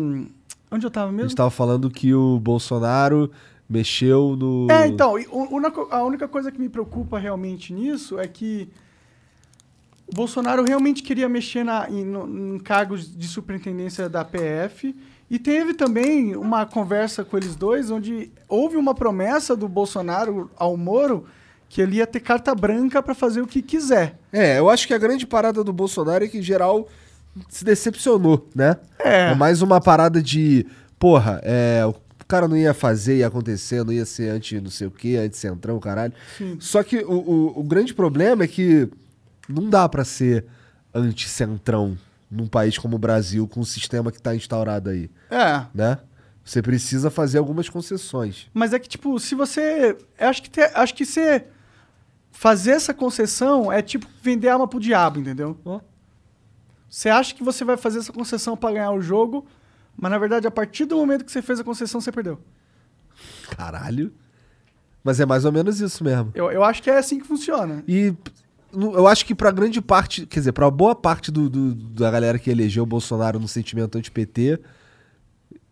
Onde eu tava A mesmo? gente tava falando que o Bolsonaro mexeu no. É, então, a única coisa que me preocupa realmente nisso é que O Bolsonaro realmente queria mexer na, em, em cargos de superintendência da PF. E teve também uma conversa com eles dois, onde houve uma promessa do Bolsonaro ao Moro que ele ia ter carta branca para fazer o que quiser. É, eu acho que a grande parada do Bolsonaro é que, em geral, se decepcionou, né? É. mais uma parada de, porra, é, o cara não ia fazer, ia acontecer, não ia ser anti não sei o quê, anti-centrão, caralho. Sim. Só que o, o, o grande problema é que não dá pra ser anti-centrão num país como o Brasil, com o sistema que tá instaurado aí, É. né? Você precisa fazer algumas concessões. Mas é que, tipo, se você. Acho que, te- acho que você fazer essa concessão é tipo vender alma pro diabo, entendeu? Você acha que você vai fazer essa concessão pra ganhar o jogo, mas na verdade, a partir do momento que você fez a concessão, você perdeu. Caralho. Mas é mais ou menos isso mesmo. Eu, eu acho que é assim que funciona. E eu acho que pra grande parte, quer dizer, pra boa parte do, do- da galera que elegeu o Bolsonaro no sentimento anti-PT,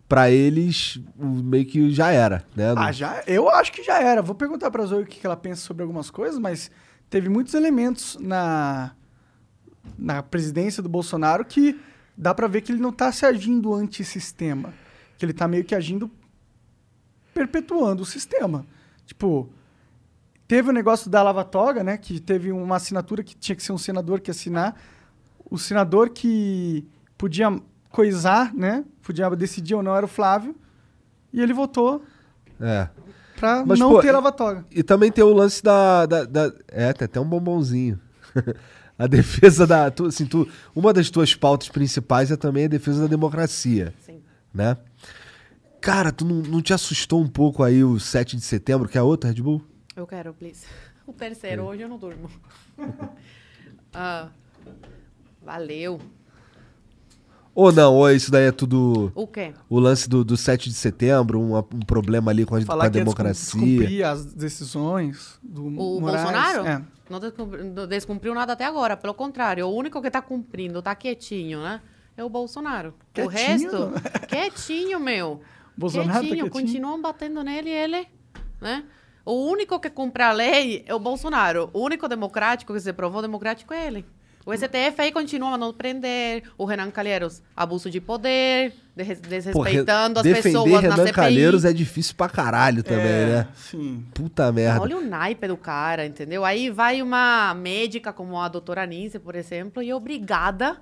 pra eles meio que já era, né? Ah, já, eu acho que já era. Vou perguntar pra Zoe o que ela pensa sobre algumas coisas, mas teve muitos elementos na, na presidência do Bolsonaro que dá pra ver que ele não tá se agindo antissistema. Que ele tá meio que agindo perpetuando o sistema. Tipo, teve o negócio da Lava Toga, né? Que teve uma assinatura que tinha que ser um senador que assinar. O senador que podia coisar, né? Podia decidir ou não era o Flávio. E ele votou É. Pra Mas, não pô, ter e- lavatória. E também tem o lance da. da- da- é, tem até um bombonzinho. a defesa da. Tu, assim, tu, uma das tuas pautas principais é também a defesa da democracia, Sim. né? Cara, tu não, não te assustou um pouco aí o 7 de setembro, que é outra Red Bull? Eu quero, please. O terceiro, hoje eu não durmo. Ah, valeu. Ou não, ou isso daí é tudo. O quê? O lance do, do 7 de setembro, um, um problema ali com a, com a Falar que ia democracia. descumprir as decisões do O Moraes. Bolsonaro? É. Não descumpri- não descumpriu nada até agora. Pelo contrário, o único que tá cumprindo, tá quietinho, né? É o Bolsonaro. Quietinho? O resto, quietinho, meu. Bolsonaro tá quietinho, quietinho? continuam batendo nele e ele, né? O único que cumpre a lei é o Bolsonaro. O único democrático que se provou democrático é ele. O STF aí continua mandando prender, o Renan Calheiros, abuso de poder, des- desrespeitando re- as pessoas defender na Renan CPI. Calheiros é difícil pra caralho também, É, né? Sim. Puta merda. Olha o naipe do cara, entendeu? Aí vai uma médica como a doutora Nícia, por exemplo, e é obrigada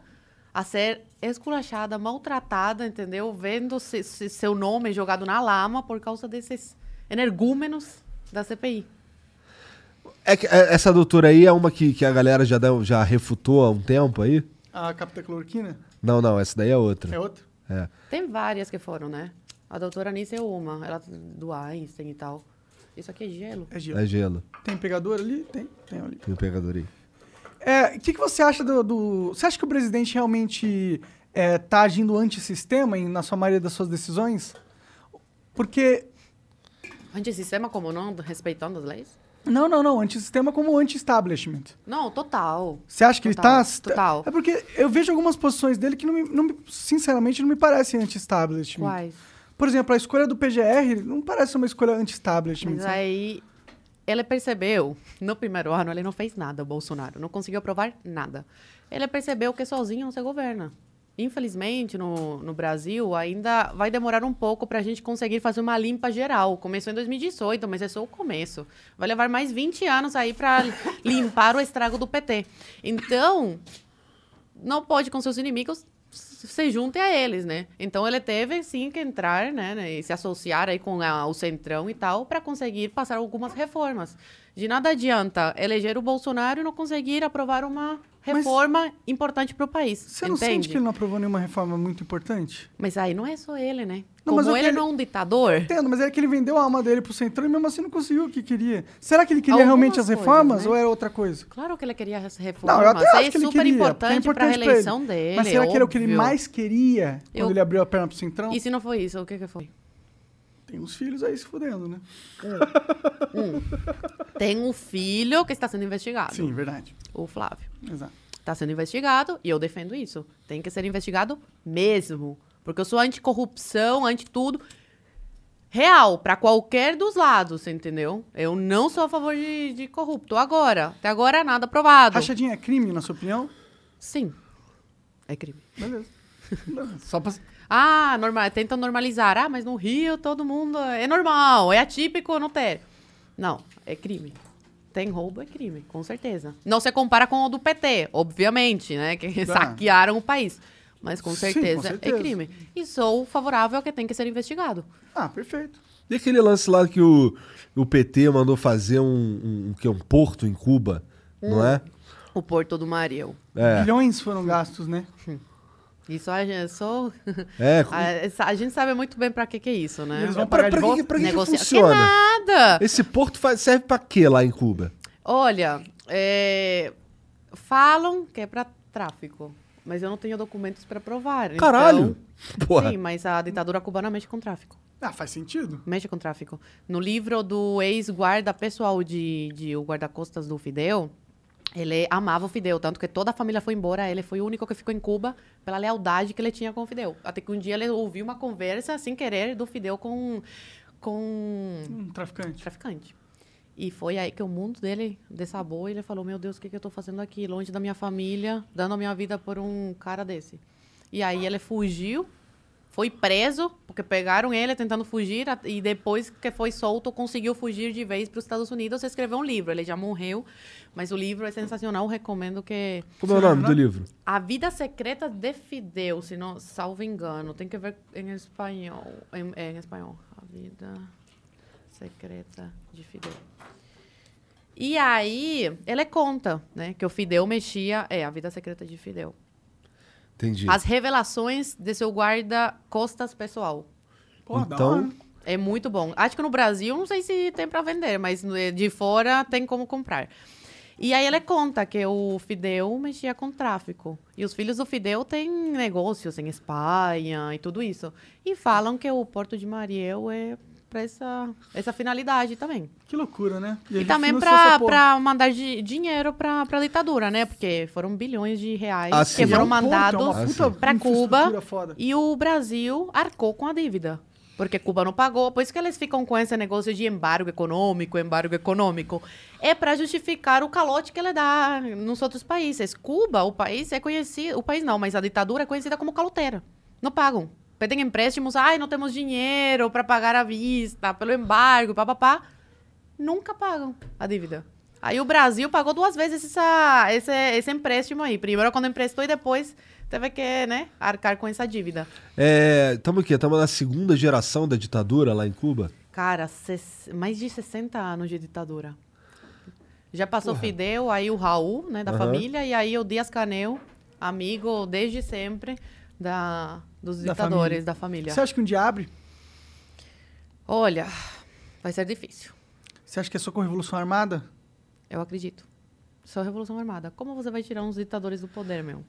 a ser esculachada, maltratada, entendeu? Vendo se- se- seu nome jogado na lama por causa desses energúmenos da CPI. É que é, essa doutora aí é uma que, que a galera já, deu- já refutou há um tempo aí? A captacloroquina Não, não, essa daí é outra. é outra? É. Tem várias que foram, né? A doutora Nícia é uma, ela do Einstein e tal. Isso aqui é gelo. É gelo. É gelo. Tem pegador ali? Tem, tem ali. Tem o pegador aí. É, o que, que você acha do, do- Você acha que o presidente realmente é, tá agindo antissistema em, na sua maioria das suas decisões? Porque. Antissistema como não, respeitando as leis? Não, não, não. Antissistema como anti-establishment. Não, total. Você acha que Total, ele tá. total. É porque eu vejo algumas posições dele que, não me, não me- sinceramente, não me parecem anti-establishment. Quais? Por exemplo, a escolha do PGR não parece uma escolha anti-establishment. Mas sabe? aí ele percebeu, no primeiro ano ele não fez nada, o Bolsonaro, não conseguiu aprovar nada. Ele percebeu que sozinho não se governa. Infelizmente, no, no Brasil, ainda vai demorar um pouco para a gente conseguir fazer uma limpa geral. Começou em 2018, mas é só o começo. Vai levar mais 20 anos aí para limpar o estrago do PT. Então, não pode com seus inimigos se junte a eles, né? Então ele teve sim que entrar, né, né, e se associar aí com a- o centrão e tal para conseguir passar algumas reformas. De nada adianta eleger o Bolsonaro e não conseguir aprovar uma Mas- reforma importante para o país. Você não entende? sente que ele não aprovou nenhuma reforma muito importante? Mas aí não é só ele, né? Não, mas Como ele, ele- não é um ditador, Entendo, mas é que ele vendeu a alma dele pro Centrão e mesmo assim não conseguiu o que queria. Será que ele queria Algumas realmente as coisas, reformas né? ou era outra coisa? claro que ele queria essa Não, eu até acho é que ele super queria. é importante para a pra ele. reeleição dele. Mas será que era o que ele óbvio. mais queria quando Eu- ele abriu a perna pro Centrão? E se não foi isso, o que, que foi? Tem uns filhos aí se fudendo, né? Tem um filho que está sendo investigado. Sim, verdade. O Flávio. Exato. Está sendo investigado e eu defendo isso. Tem que ser investigado mesmo. Porque eu sou anticorrupção, anti tudo. real para qualquer dos lados, entendeu? Eu não sou a favor de, de corrupto. Agora, até agora nada provado. Rachadinha é crime, na sua opinião? Sim, é crime. Beleza. Só pra... Ah, normal, tentam normalizar. Ah, mas no Rio todo mundo é normal, é atípico, não tem. Não, é crime. Tem roubo, é crime, com certeza. Não se compara com o do PT, obviamente, né? Que saquearam o país. Mas com Sim, com certeza, certeza. é crime. E sou favorável ao que tem que ser investigado. Ah, perfeito. E aquele lance lá que o, o PT mandou fazer um, um, que é um porto em Cuba, não é? O Porto do Mariel. É. Bilhões foram gastos, né? Isso a gente, sou... É, a, a gente sabe muito bem pra que que é isso, né? Eles vão pra, pagar de pra que, pra que, que funciona? Que nada! Esse porto faz- serve pra quê lá em Cuba? Olha, é, falam que é pra tráfico, mas eu não tenho documentos pra provar. Caralho! Então, Porra. sim, mas a ditadura cubana mexe com tráfico. Ah, faz sentido. Mexe com tráfico. No livro do ex-guarda pessoal de, de o guarda-costas do Fidel, ele amava o Fidel, tanto que toda a família foi embora, ele foi o único que ficou em Cuba pela lealdade que ele tinha com o Fidel. Até que um dia ele ouviu uma conversa, sem querer, do Fidel com, com Um traficante. traficante. E foi aí que o mundo dele desabou e ele falou: Meu Deus, o que, que eu tô fazendo aqui, longe da minha família, dando a minha vida por um cara desse? E aí ele fugiu, foi preso, porque pegaram ele tentando fugir, e depois que foi solto, conseguiu fugir de vez para os Estados Unidos e escreveu um livro. Ele já morreu, mas o livro é sensacional, recomendo que. Como é o nome do livro? A Vida Secreta de Fidel, se não salvo engano. Tem que ver em espanhol. Em, é, em espanhol. A Vida Secreta de Fidel. E aí, ele conta, né, que o Fidel mexia... É, A Vida Secreta de Fidel. Entendi. As revelações de seu guarda-costas pessoal. Pô, Então-. É muito bom. Acho que no Brasil, não sei se tem para vender, mas no- de fora tem como comprar. E aí ele conta que o Fidel mexia com tráfico. E os filhos do Fidel têm negócios em Espanha e tudo isso. E falam que o Porto de Mariel é para essa, essa finalidade também. Que loucura, né? E, gente também para mandar di- dinheiro para a ditadura, né? Porque foram bilhões de reais Ah, que foram É um é mandados sim. para Cuba. E o Brasil arcou com a dívida. Porque Cuba não pagou. Por isso que eles ficam com esse negócio de embargo econômico, embargo econômico. É para justificar o calote que ele dá nos outros países. Cuba, o país é conhecido... O país não, mas a ditadura é conhecida como caloteira. Não pagam. Pedem empréstimos. Ai, não temos dinheiro para pagar à vista, pelo embargo, papapá. Nunca pagam a dívida. Aí o Brasil pagou duas vezes essa, esse, esse empréstimo aí. Primeiro quando emprestou e depois teve que, né, arcar com essa dívida. Estamos aqui, estamos na segunda geração da ditadura lá em Cuba. Cara, ses- mais de 60 anos de ditadura. Já passou Fidel, aí o Raul, né, da Aham. família, e aí o Dias Canel, amigo desde sempre da, dos Da ditadores família. da família. Você acha que um dia abre? Olha, vai ser difícil. Você acha que é só com Revolução Armada? Eu acredito. Só Revolução Armada. Como você vai tirar uns ditadores do poder, meu?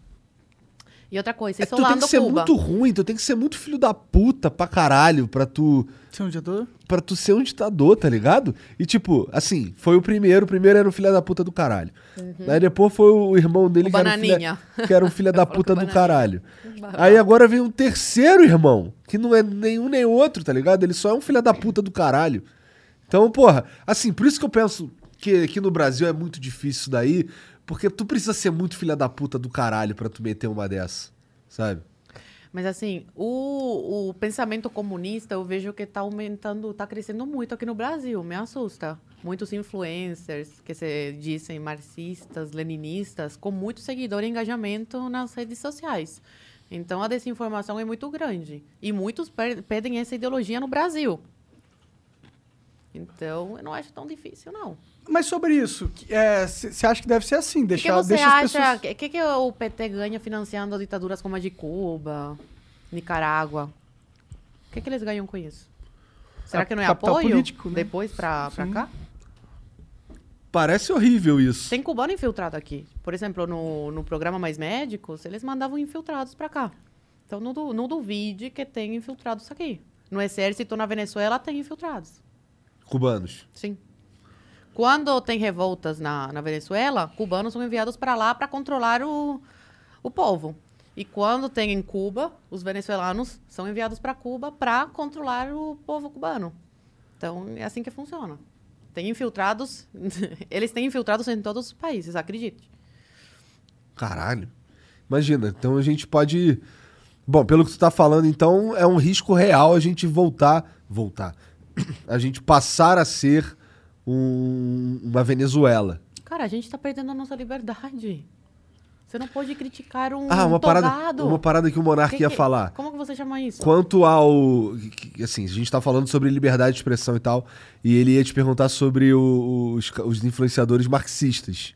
E outra coisa, É que tu tem que ser Cuba. muito ruim, tu tem que ser muito filho da puta pra caralho pra tu, é um ditador? pra tu ser um ditador, tá ligado? E tipo, assim, foi o primeiro, o primeiro era um filho da puta do caralho. Aí depois foi o irmão dele Uhum. O que era, um filha, que era um filho da Falou puta o do Bananinha. caralho. Aí agora vem um terceiro irmão, que não é nenhum nem outro, tá ligado? Ele só é um filho da puta do caralho. Então, porra, assim, por isso que eu penso que aqui no Brasil é muito difícil isso daí, porque tu precisa ser muito filha da puta do caralho pra tu meter uma dessa, sabe? Mas assim, o, o pensamento comunista eu vejo que está aumentando, está crescendo muito aqui no Brasil, me assusta. Muitos influencers que se dizem marxistas, leninistas, com muito seguidor e engajamento nas redes sociais. Então a desinformação é muito grande. E muitos pedem essa ideologia no Brasil. Então, eu não acho tão difícil, não. Mas sobre isso, você acha que deve ser assim? O que Deixar, você deixa as acha? pessoas... O que, que, que o PT ganha financiando ditaduras como a de Cuba, Nicarágua? O que, que eles ganham com isso? Será É que não é capital apoio político, né? depois Sim. cá? Parece horrível isso. Tem cubano infiltrado aqui. Por exemplo, no, no programa Mais Médicos, eles mandavam infiltrados pra cá. Então não, não duvide que tem infiltrados aqui. No exército na Venezuela tem infiltrados. Cubanos. Sim. Quando tem revoltas na, na Venezuela, cubanos são enviados para lá para controlar o, o povo. E quando tem em Cuba, os venezuelanos são enviados para Cuba para controlar o povo cubano. Então, é assim que funciona. Tem infiltrados, eles têm infiltrados em todos os países, acredite. Caralho. Imagina, então a gente pode. Bom, pelo que tu tá falando, então é um risco real a gente voltar. Voltar. A gente passar a ser um- uma Venezuela. Cara, a gente tá perdendo a nossa liberdade. Você não pode criticar um Ah, uma parada, uma parada que o Monark Que ia que- falar. Como que você chama isso? Quanto ao. Assim, a gente tá falando sobre liberdade de expressão e tal, e ele ia te perguntar sobre o- os, os influenciadores marxistas.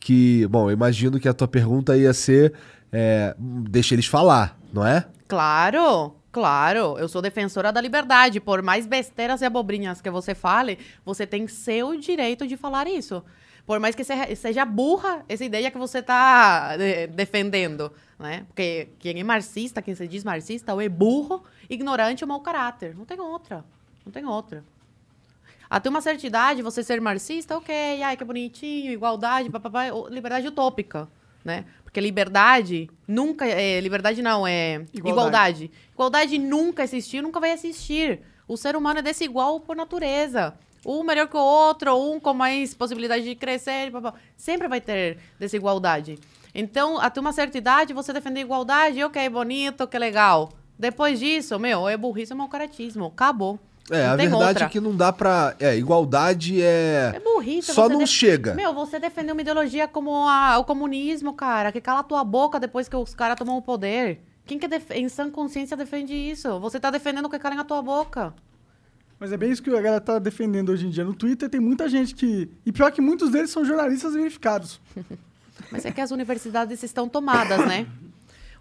Que, bom, eu imagino que a tua pergunta ia ser. É, deixa eles falar, não é? Claro, claro. Eu sou defensora da liberdade. Por mais besteiras e abobrinhas que você fale, você tem seu direito de falar isso. Por mais que seja, burra essa ideia que você está defendendo, né? Porque quem é marxista, quem se diz marxista, ou é burro, ignorante ou mau caráter. Não tem outra. Não tem outra. Até uma certa idade, você ser marxista, ok, ai, que bonitinho, igualdade, papapá, liberdade utópica, né? Porque liberdade nunca, é, liberdade não, é Igualdade. igualdade. igualdade. nunca existiu, nunca vai existir. O ser humano é desigual por natureza. Um melhor que o outro, um com mais possibilidade de crescer, papapá. sempre vai ter desigualdade. Então, até uma certa idade, você defender igualdade, ok, bonito, que legal. Depois disso, meu, é burrice, é mau caratismo. Acabou. É, Não a verdade outra. é que não dá pra. É, igualdade é. É burrice. Só não def- chega. Meu, você defendeu uma ideologia como a- o comunismo, cara, que cala a tua boca depois que os caras tomam o poder. Quem que def- em sã consciência defende isso? Você tá defendendo que calem a tua boca. Mas é bem isso que a galera tá defendendo hoje em dia. No Twitter tem muita gente que. E pior que muitos deles são jornalistas verificados. Mas é que as universidades estão tomadas, né?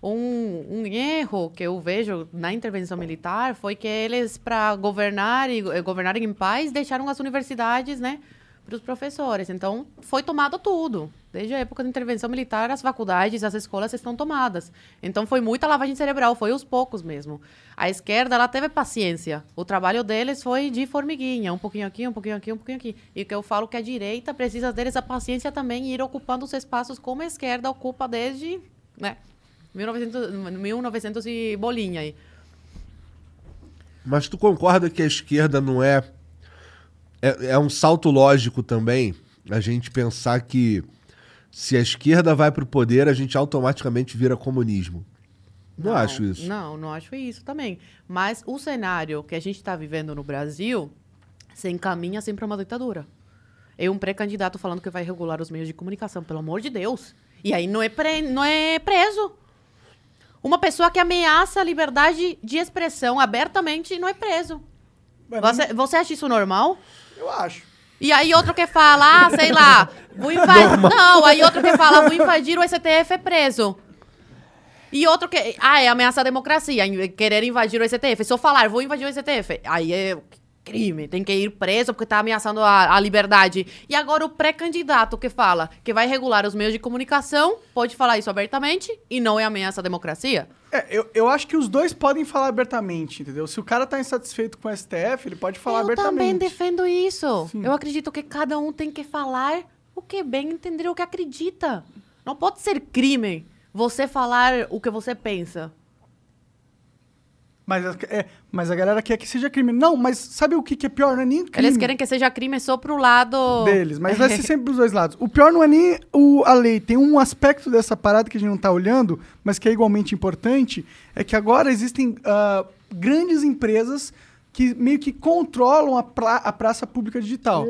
Um, um erro que eu vejo na intervenção militar foi que eles, para governar e eh, governarem em paz, deixaram as universidades, né, para os professores. Então, foi tomado tudo. Desde a época da intervenção militar, as faculdades, as escolas estão tomadas. Então, foi muita lavagem cerebral, foi aos poucos mesmo. A esquerda, ela teve paciência. O trabalho deles foi de formiguinha, um pouquinho aqui, um pouquinho aqui, um pouquinho aqui. E que eu falo que a direita precisa deles a paciência também e ir ocupando os espaços como a esquerda ocupa desde, né, 1900, 1900 e bolinha aí. Mas tu concorda que a esquerda não é. É, é um salto lógico também a gente pensar que se a esquerda vai pro poder, a gente automaticamente vira comunismo. Não, acho isso. Não, não acho isso também. Mas o cenário que a gente está vivendo no Brasil se encaminha sempre a uma ditadura. É um pré-candidato falando que vai regular os meios de comunicação, pelo amor de Deus. E aí não é, pre- não é preso. Uma pessoa que ameaça a liberdade de expressão abertamente não é preso. Você, você acha isso normal? Eu acho. E aí outro que fala, ah, sei lá, vou invadir. Não, aí outro que fala, vou invadir o STF é preso. E outro que. Ah, é ameaçar a democracia, em- querer invadir o STF. Se eu falar, vou invadir o STF, aí é crime, tem que ir preso porque tá ameaçando a, a liberdade. E agora o pré-candidato que fala que vai regular os meios de comunicação pode falar isso abertamente e não é ameaça à democracia? É, eu, eu acho que os dois podem falar abertamente, entendeu? Se o cara tá insatisfeito com o STF, ele pode falar eu abertamente. também defendo isso. Sim. Eu acredito que cada um tem que falar o que bem entender o que acredita. Não pode ser crime você falar o que você pensa. Mas, a- é, mas a galera quer que seja crime. Não, mas sabe o que, que é pior? Não é nem crime Eles querem que seja crime só pro lado deles, mas vai ser sempre dos dois lados. O pior não é nem o, a lei. Tem um aspecto dessa parada que a gente não tá olhando, mas que é igualmente importante, é que agora existem ah, grandes empresas que meio que controlam a, pra- a praça pública digital.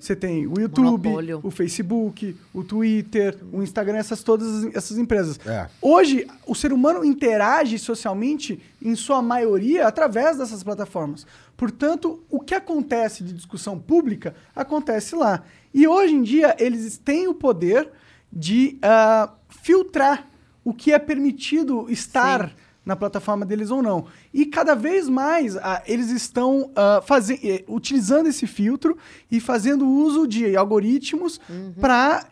Você tem o YouTube, Monopólio. o Facebook, o Twitter, o Instagram, essas todas essas empresas. É. Hoje, o ser humano interage socialmente, em sua maioria, através dessas plataformas. Portanto, o que acontece de discussão pública acontece lá. E hoje em dia, eles têm o poder de ah, filtrar o que é permitido estar Sim. Na plataforma deles ou não. E cada vez mais ah, eles estão ah, faze- eh, utilizando esse filtro e fazendo uso de algoritmos para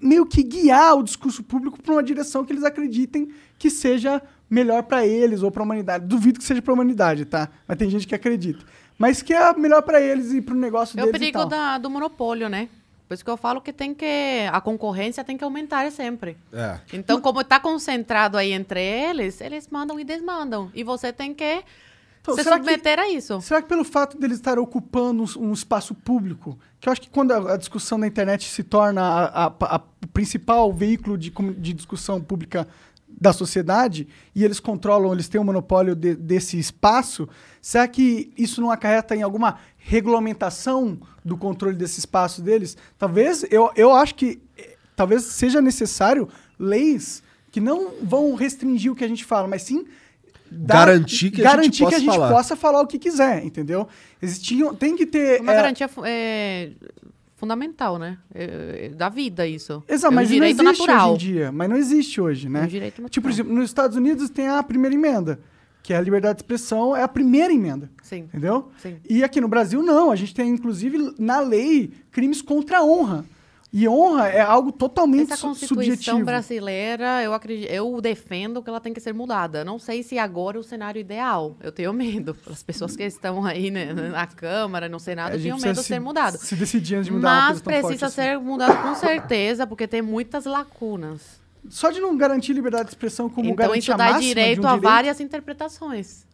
meio que guiar o discurso público para uma direção que eles acreditem que seja melhor para eles ou para a humanidade. Duvido que seja para a humanidade, tá? Mas tem gente que acredita. Mas que é melhor para eles e para o negócio É o deles perigo da- do monopólio, né? Por isso que eu falo que tem que. A concorrência tem que aumentar sempre. É. Então, como está concentrado aí entre eles, eles mandam e desmandam. E você tem que Então, se será que- submeter a isso. Será que pelo fato deles estarem ocupando um, espaço público, que eu acho que quando a, a discussão na internet se torna a- a- a- o principal veículo de, de discussão pública da sociedade, e eles controlam, eles têm o monopólio de- desse espaço, será que isso não acarreta em alguma regulamentação do controle desse espaço deles? Talvez, eu, eu acho que eh, talvez seja necessário leis que não vão restringir o que a gente fala, mas sim dar- Garantir que a gente garantir que possa a gente falar. possa falar o que quiser, entendeu? Existiam, tem que ter. Uma é, garantia é, fundamental, né? É, é, da vida, isso. Exato, é um mas não direito existe natural. hoje em dia. Mas não existe hoje, É né? um direito natural. Tipo, por exemplo, nos Estados Unidos tem a primeira emenda, que é a liberdade de expressão, é a primeira emenda. Sim. Entendeu? Sim. E aqui no Brasil, não. A gente tem, inclusive, na lei, crimes contra a honra. E honra é algo totalmente Essa su- Constituição subjetivo. brasileira, eu acredito, eu defendo que ela tem que ser mudada. Não sei se agora é o cenário ideal. Eu tenho medo. As pessoas que estão aí né, na Câmara, no Senado, gente tinham precisa medo de se- ser mudado. Se decidir antes de mudar Mas tão forte precisa assim. ser mudado com certeza, porque tem muitas lacunas. Só de não garantir liberdade de expressão como então garantir isso a dá máxima direito a várias interpretações.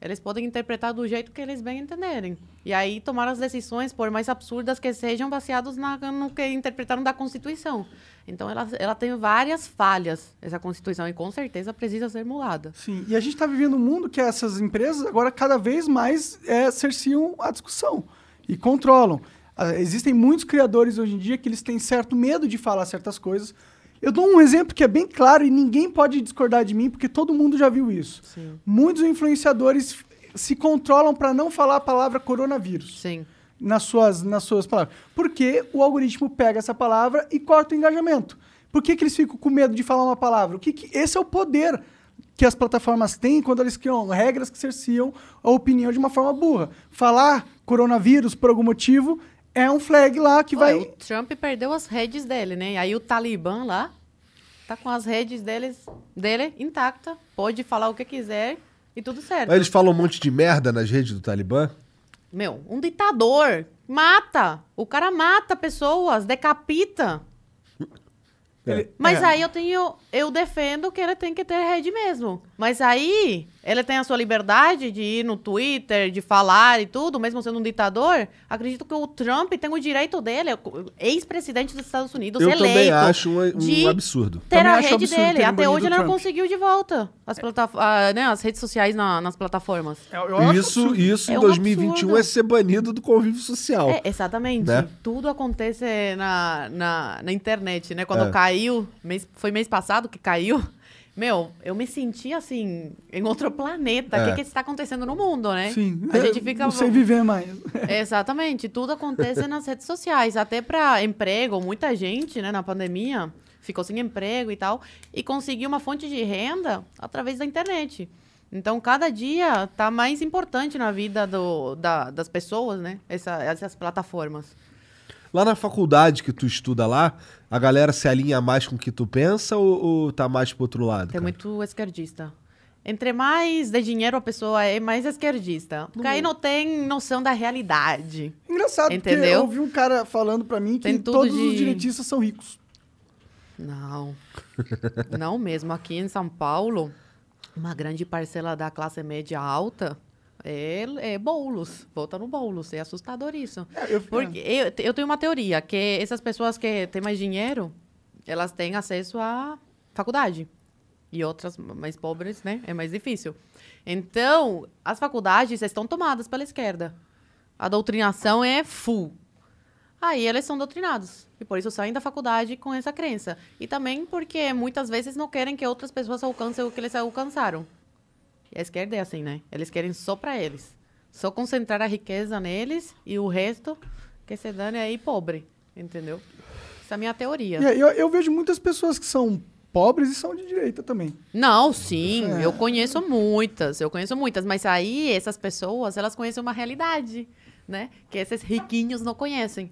Eles podem interpretar do jeito que eles bem entenderem. E aí tomar as decisões, por mais absurdas que sejam, baseados na, no que interpretaram da Constituição. Então ela, ela tem várias falhas, essa Constituição, e com certeza precisa ser mudada. Sim, e a gente está vivendo um mundo que essas empresas agora cada vez mais é, cerciam a discussão e controlam. Ah, existem muitos criadores hoje em dia que eles têm certo medo de falar certas coisas. Eu dou um exemplo que é bem claro e ninguém pode discordar de mim porque todo mundo já viu isso. Sim. Muitos influenciadores se controlam para não falar a palavra coronavírus Sim. nas suas, nas suas palavras. Porque o algoritmo pega essa palavra e corta o engajamento. Por que, que eles ficam com medo de falar uma palavra? O que que- esse é o poder que as plataformas têm quando eles criam regras que cerciam a opinião de uma forma burra. Falar coronavírus por algum motivo é um flag lá que Pô, vai. O Trump perdeu as redes dele, né? E aí o Talibã lá tá com as redes deles, dele intacta, pode falar o que quiser e tudo certo. Aí eles falam um monte de merda nas redes do Talibã. Meu, um ditador mata. O cara mata pessoas, decapita. Ele- Mas é. aí eu tenho. Eu defendo que ele tem que ter rede mesmo. Mas aí ele tem a sua liberdade de ir no Twitter, de falar e tudo, mesmo sendo um ditador. Acredito que o Trump tem o direito dele, ex-presidente dos Estados Unidos, Eu eleito. também acho um, um de absurdo. Ter Também a acho rede absurdo dele. Até hoje ele não conseguiu de volta as, plataf ah, né, as redes sociais na- nas plataformas. Eu- eu acho Isso, isso É em um 2021 absurdo. é ser banido do convívio social. É, exatamente. Né? Tudo acontece na, na, na internet, né? Quando É. caiu, mês, foi mês passado que caiu. Meu, eu me senti assim, em outro planeta. O É. que, que está acontecendo no mundo, né? Sim, A gente fica. não sei viver mais. Exatamente, tudo acontece nas redes sociais. Até para emprego, muita gente, né, na pandemia, ficou sem emprego e tal, e conseguiu uma fonte de renda através da internet. Então, cada dia tá mais importante na vida do, da- das pessoas, né? Essa- essas plataformas. Lá na faculdade que tu estuda lá, a galera se alinha mais com o que tu pensa ou, ou tá mais pro outro lado? Tem cara? muito esquerdista. Entre mais de dinheiro a pessoa é, mais esquerdista. Porque aí não tem noção da realidade. Engraçado, porque Entendeu? eu ouvi um cara falando pra mim que todos os de- direitistas são ricos. Não. Não mesmo. Aqui em São Paulo, uma grande parcela da classe média alta é, é bolos. Vota no bolos. É assustador isso. É, eu- Porque eu, eu tenho uma teoria, que essas pessoas que têm mais dinheiro, elas têm acesso à faculdade. E outras mais pobres, né? É mais difícil. Então, as faculdades estão tomadas pela esquerda. A doutrinação é full. Aí eles são doutrinados. E por isso saem da faculdade com essa crença. E também porque muitas vezes não querem que outras pessoas alcancem o que eles alcançaram. E a esquerda é assim, né? Eles querem só para eles. Só concentrar a riqueza neles e o resto que se dane aí pobre. Entendeu? Essa é a minha teoria. Eu, eu vejo muitas pessoas que são pobres e são de direita também. Não, sim, É. eu conheço muitas, eu conheço muitas, mas aí essas pessoas, elas conhecem uma realidade, né? Que esses riquinhos não conhecem.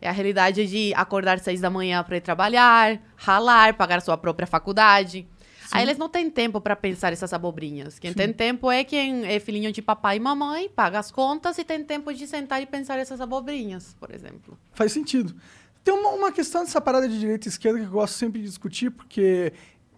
É a realidade de acordar seis da manhã para ir trabalhar, ralar, pagar sua própria faculdade. Aí eles não têm tempo para pensar essas abobrinhas. Quem tem tempo é quem é filhinho de papai e mamãe, paga as contas e tem tempo de sentar e pensar essas abobrinhas, por exemplo. Faz sentido. Tem uma, uma questão dessa parada de direita e esquerda que eu gosto sempre de discutir, porque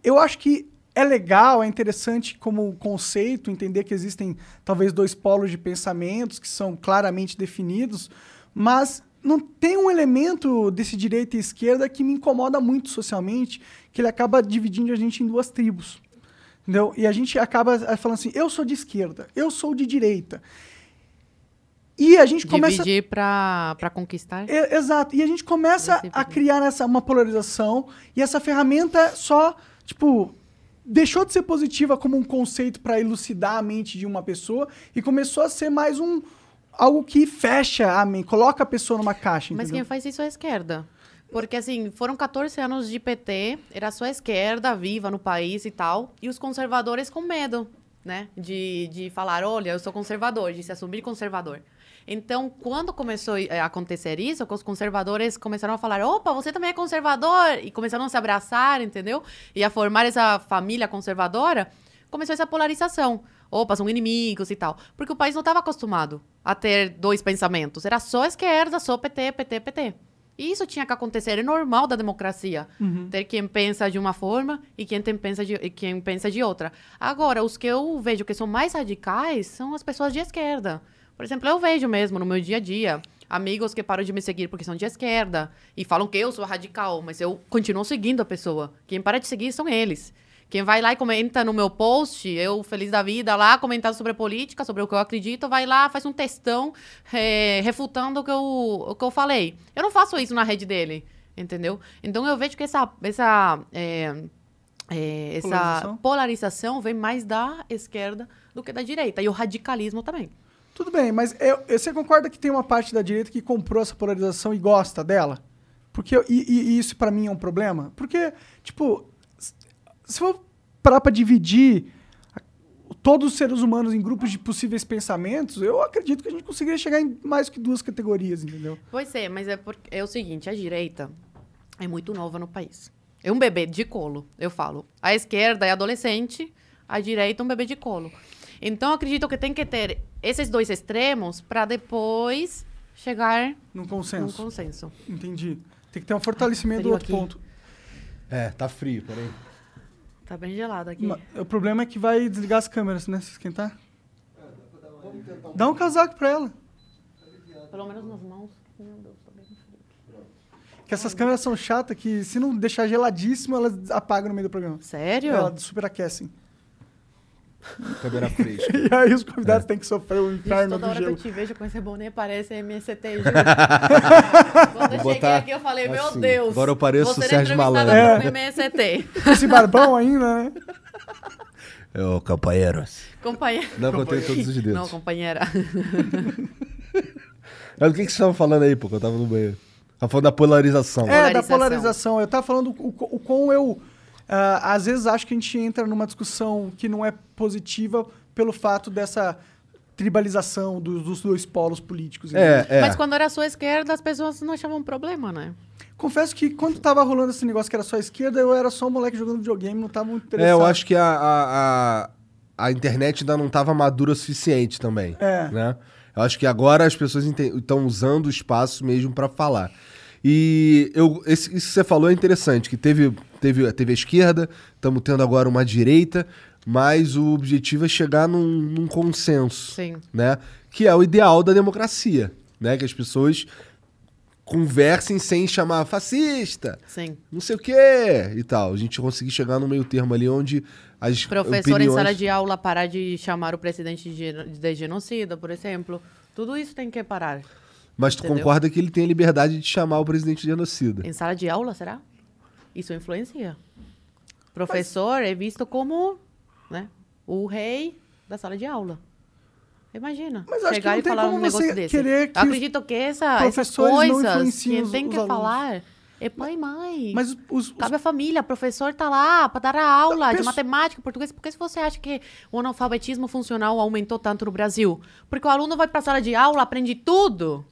eu acho que é legal, é interessante como conceito entender que existem talvez dois polos de pensamentos que são claramente definidos, mas não tem um elemento desse direita e esquerda que me incomoda muito socialmente, que ele acaba dividindo a gente em duas tribos. Entendeu? E a gente acaba eh, falando assim, eu sou de esquerda, eu sou de direita. E a gente começa... Dividir pra conquistar. E- exato. E a gente começa a criar essa, uma polarização e essa ferramenta só, tipo, deixou de ser positiva como um conceito para elucidar a mente de uma pessoa e começou a ser mais um algo que fecha a mente, coloca a pessoa numa caixa, Mas quem entendeu? faz isso é a esquerda. Porque, assim, foram 14 anos de PT, era só a esquerda viva no país e tal, e os conservadores com medo, né? De, de falar, olha, eu sou conservador, de se assumir conservador. Então, quando começou eh, a acontecer isso, os conservadores começaram a falar, opa, você também é conservador, e começaram a se abraçar, entendeu? E a formar essa família conservadora, começou essa polarização. Opa, são inimigos e tal. Porque o país não estava acostumado a ter dois pensamentos. Era só esquerda, só PT, PT, PT. E isso tinha que acontecer, é normal da democracia. Ter quem pensa de uma forma e quem, tem, pensa de, e quem pensa de outra. Agora, os que eu vejo que são mais radicais são as pessoas de esquerda. Por exemplo, eu vejo mesmo no meu dia a dia amigos que param de me seguir porque são de esquerda e falam que eu sou radical, mas eu continuo seguindo a pessoa. Quem para de seguir são eles. Quem vai lá e comenta no meu post, eu feliz da vida lá, comentar sobre política, sobre o que eu acredito, vai lá, faz um textão eh, refutando o que, eu, o que eu falei. Eu não faço isso na rede dele, entendeu? Então eu vejo que essa, essa, eh, eh, essa Polarização? polarização vem mais da esquerda do que da direita. E o radicalismo também. Tudo bem, mas eu- você concorda que tem uma parte da direita que comprou essa polarização e gosta dela? Porque e, e- isso pra mim é um problema? Porque, tipo, se for parar pra dividir todos os seres humanos em grupos de possíveis pensamentos, eu acredito que a gente conseguiria chegar em mais que duas categorias, entendeu? Pois é, mas é, porque, é o seguinte, a direita é muito nova no país. É um bebê de colo, eu falo. A esquerda é adolescente, a direita é um bebê de colo. Então, eu acredito que tem que ter esses dois extremos para depois chegar Num num consenso. consenso. Entendi. Tem que ter um fortalecimento do outro aqui. ponto. É, tá frio, peraí. Tá bem gelado aqui. Ma- O problema é que vai desligar as câmeras, né? Se esquentar. Dá um casaco pra ela. Pelo menos nas mãos. Meu Deus, tá bem frio. Que essas câmeras são chatas que se não deixar geladíssimo, elas apagam no meio do programa. Sério? Elas superaquecem. Câmera fresca. E aí os convidados têm que sofrer o Gente, inferno toda do hora que eu te vejo com esse boné, parece MST, juro. Quando eu cheguei botar aqui, eu falei, meu assim. Deus. Agora eu pareço o Sérgio Malandro. por MST. Esse barbão ainda, né? Ô, companheiros. Companheira. Não, que eu tenho todos os dedos. Não, companheira. Mas o que, que vocês estavam falando aí, pô? Que eu tava no banheiro. Tava falando da polarização. É, da Polarização. polarização. Eu tava falando o, o quão eu. Ah, às vezes acho que a gente entra numa discussão que não é positiva pelo fato dessa tribalização dos, dos dois polos políticos. É, é. Mas quando era só esquerda, as pessoas não achavam problema, né? Confesso que quando tava rolando esse negócio que era só esquerda, eu era só um moleque jogando videogame, não tava muito interessado. É, eu acho que a, a, a, a internet ainda não estava madura o suficiente também. É. Né? Eu acho que agora as pessoas estão usando o espaço mesmo para falar. E eu, esse- isso que você falou é interessante, que teve, teve, teve a esquerda, estamos tendo agora uma direita, mas o objetivo é chegar num, num consenso, Sim. né? Que é o ideal da democracia, né? Que as pessoas conversem sem chamar fascista, Sim. não sei o quê e tal. A gente conseguir chegar no meio termo ali onde as Professor opiniões... em sala de aula parar de chamar o presidente de, geno- de genocida, por exemplo. Tudo isso tem que parar. Mas tu Entendeu? concorda que ele tem a liberdade de chamar o presidente de genocida. Em sala de aula, será? Isso influencia. Professor é visto como né, o rei da sala de aula. Imagina. Mas acho que chegar não e tem falar como um negócio você desse. querer que Eu acredito que essa, essas professores não coisas os- tem os que alunos. falar é pai e mãe. Mas os, os- Cabe à família, o professor tá lá para dar a aula de penso- matemática, português. Por que você acha que o analfabetismo funcional aumentou tanto no Brasil? Porque o aluno vai para a sala de aula, aprende tudo,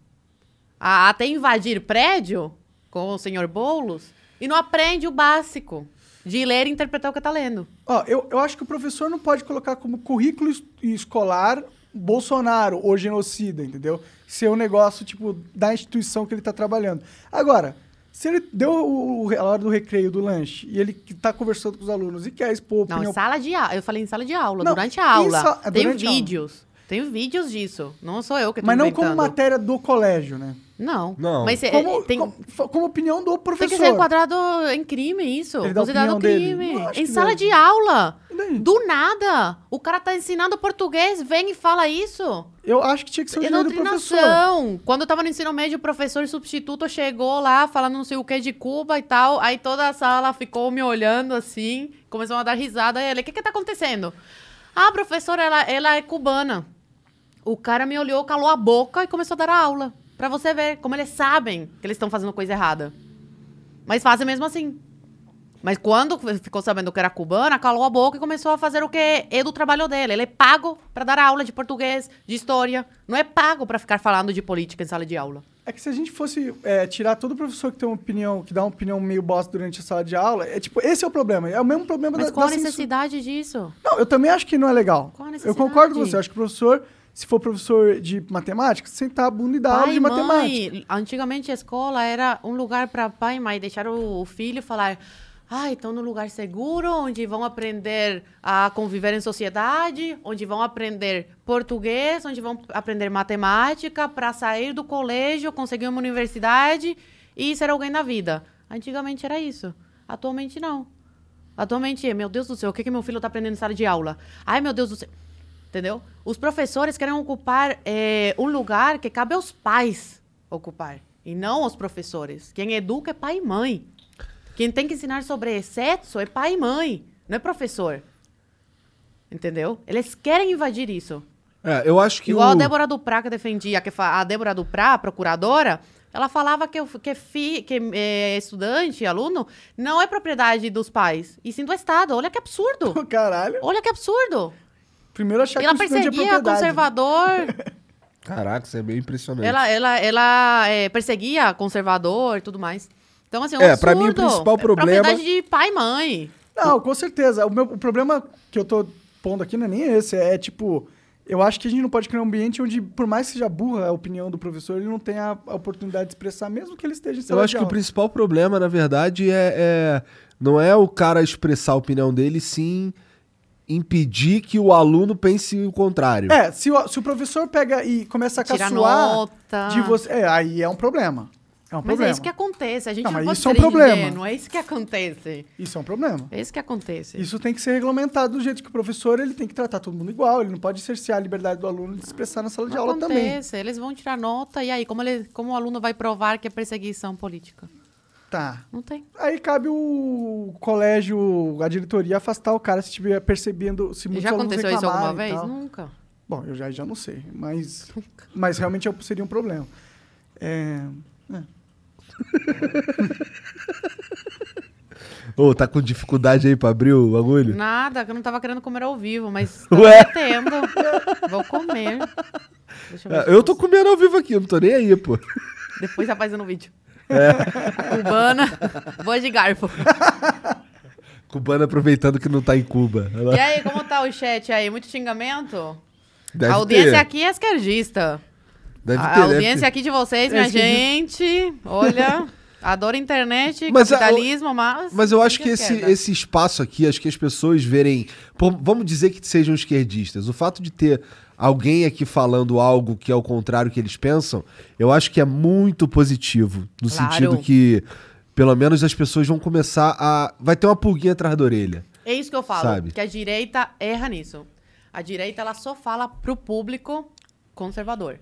a- até invadir prédio com o senhor Boulos, e não aprende o básico de ler e interpretar o que tá lendo. Ó, eu, eu acho que o professor não pode colocar como currículo es- escolar Bolsonaro ou genocida, entendeu? Ser um negócio, tipo, da instituição que ele tá trabalhando. Agora, Se ele deu o, o- a hora do recreio, do lanche, e ele que tá conversando com os alunos e quer expor Não, opinião... em sala de aula. Eu falei em sala de aula, Não, durante a aula. sa- é Tem durante a aula. Tem vídeos disso. Não sou eu que tô Mas não inventando. como matéria do colégio, né? Não. Não. Mas é- Como, tem, como, como opinião do tem professor. que ser enquadrado em crime, isso. Ele dá a Considerado crime. Não Em sala deve. de aula. Daí? Do nada. O cara tá ensinando português, vem e fala isso. Eu acho que tinha que ser o direito do professor. Quando eu tava no ensino médio, o professor substituto chegou lá falando não sei o que de Cuba e tal. Aí toda a sala ficou me olhando assim, começou a dar risada. Aí ele, o que que tá acontecendo? Ah, a professora, ela, ela é cubana. O cara me olhou, calou a boca e começou a dar a aula. Pra você ver como eles sabem que eles estão fazendo coisa errada. Mas fazem mesmo assim. Mas quando ficou sabendo que era cubana, calou a boca e começou a fazer o que é do trabalho dele. Ele é pago pra dar aula de português, de história. Não é pago pra ficar falando de política em sala de aula. É que se a gente fosse é, tirar todo professor que tem uma opinião, que dá uma opinião meio bosta durante a sala de aula, é tipo, esse é o problema. É o mesmo problema Mas da, qual a da censura. necessidade disso? Não, eu também acho que não é legal. Qual a eu necessidade? concordo com você. Eu acho que o professor, se for professor de matemática, sentar a bunda e dar aula de e matemática. mãe. Antigamente a escola era um lugar para pai e mãe deixar o, filho falar. Ah, estão num lugar seguro, onde vão aprender a conviver em sociedade, onde vão aprender português, onde vão aprender matemática, para sair do colégio, conseguir uma universidade e ser alguém na vida. Antigamente era isso. Atualmente não. Atualmente, meu Deus do céu, o que, que meu filho está aprendendo em sala de aula? Ai, meu Deus do céu. Entendeu? Os professores querem ocupar eh, um lugar que cabe aos pais ocupar, e não aos professores. Quem educa é pai e mãe. Quem tem que ensinar sobre sexo é pai e mãe, não é professor. Entendeu? Eles querem invadir isso. É, eu acho que Igual o... a Débora Duprá que defendia, que a Débora Duprá, procuradora, ela falava que, o- que, fi, que eh, estudante, aluno, não é propriedade dos pais, e sim do Estado. Olha que absurdo. Caralho. Olha que absurdo. Primeiro achar ela que é perseguia propriedade. conservador. Caraca, isso é meio impressionante. ela ela, ela é, perseguia conservador e tudo mais. Então, assim, é um É, pra mim, o absurdo. principal É problema- propriedade de pai e mãe. Não, com certeza. O, meu, o problema que eu tô pondo aqui não é nem esse. É tipo, eu acho que a gente não pode criar um ambiente onde, por mais que seja burra a opinião do professor, ele não tenha a oportunidade de expressar, mesmo que ele esteja em Eu acho que o principal problema, na verdade, é, é- não é o cara expressar a opinião dele, sim impedir que o aluno pense o contrário. É, se o, se o professor pega e começa a Tira caçoar nota. de você. É, aí é um problema. É um Mas problema. é isso que acontece. A gente Não, não, mas pode isso é um problema. ingênuo, É isso que acontece. Isso é um problema. É isso que acontece. Isso tem que ser regulamentado do jeito que o professor ele tem que tratar todo mundo igual, ele não pode cercear a liberdade do aluno de se expressar na sala de Não aula também. acontece. Eles vão tirar nota. E aí, como, ele, como o aluno vai provar que é perseguição política? Tá. Não tem. Aí cabe o colégio, a diretoria afastar o cara se estiver percebendo se muitos Já aconteceu isso alguma vez? Nunca. Bom, eu já, já não sei, mas mas realmente é- seria um problema. É, é. Ô, tá com dificuldade aí pra abrir o bagulho? Nada, que eu não tava querendo comer ao vivo, mas tô Ué? metendo. Vou comer. Deixa ver É, se eu tô comendo ao vivo aqui, eu não tô nem aí, pô. Depois tá fazendo vídeo. É. A cubana, boa de garfo. Cubano aproveitando que não tá em Cuba. Ela- E aí, como tá o chat aí? Muito xingamento? Deve a audiência ter. aqui é esquerdista. Deve a ter, deve audiência ter. aqui de vocês, É minha esquerdista. gente, olha, adoro internet, Mas a- capitalismo, mas... Mas eu acho que esse, esquerda. esse espaço aqui, acho que as pessoas verem. Vamos dizer que sejam esquerdistas. O fato de ter alguém aqui falando algo que é o contrário que eles pensam, eu acho que é muito positivo. No Claro. sentido que, pelo menos, as pessoas vão começar a. Vai ter uma pulguinha atrás da orelha. É isso que eu falo, Sabe? que a direita erra nisso. A direita, ela só fala pro público conservador.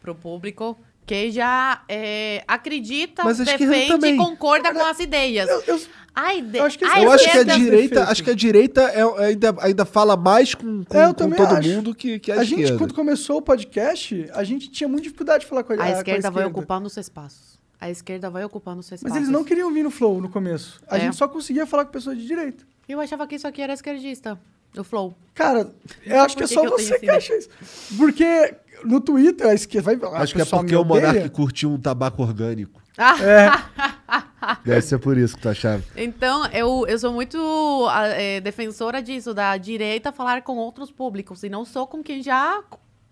Pro público que já é, acredita, Mas a esquerda defende também. e concorda com as ideias. Eu- eu- Ai, de... eu acho que ai, eu acho que a esquerda- direita, perfeito. acho que a direita é- ainda, ainda fala mais com, com- É, eu com todo acho. mundo que, que a, a gente, esquerda. quando começou o podcast, a gente tinha muita dificuldade de falar com a, A com a esquerda vai esquerda. ocupando os espaços. A esquerda vai ocupando os espaços. Mas eles não queriam vir no Flow no começo. A É. gente só conseguia falar com pessoas de direita. Eu achava que isso aqui era esquerdista. O Flow. Cara, eu acho que é que só que eu tenho você que acha isso. Porque no Twitter, a esquerda vai. Acho que é porque o Monark odeia. curtiu um tabaco orgânico. Ah, É, Deve ser por isso que tu achava. Então, eu, eu sou muito é, defensora disso, da direita falar com outros públicos, e não só com quem já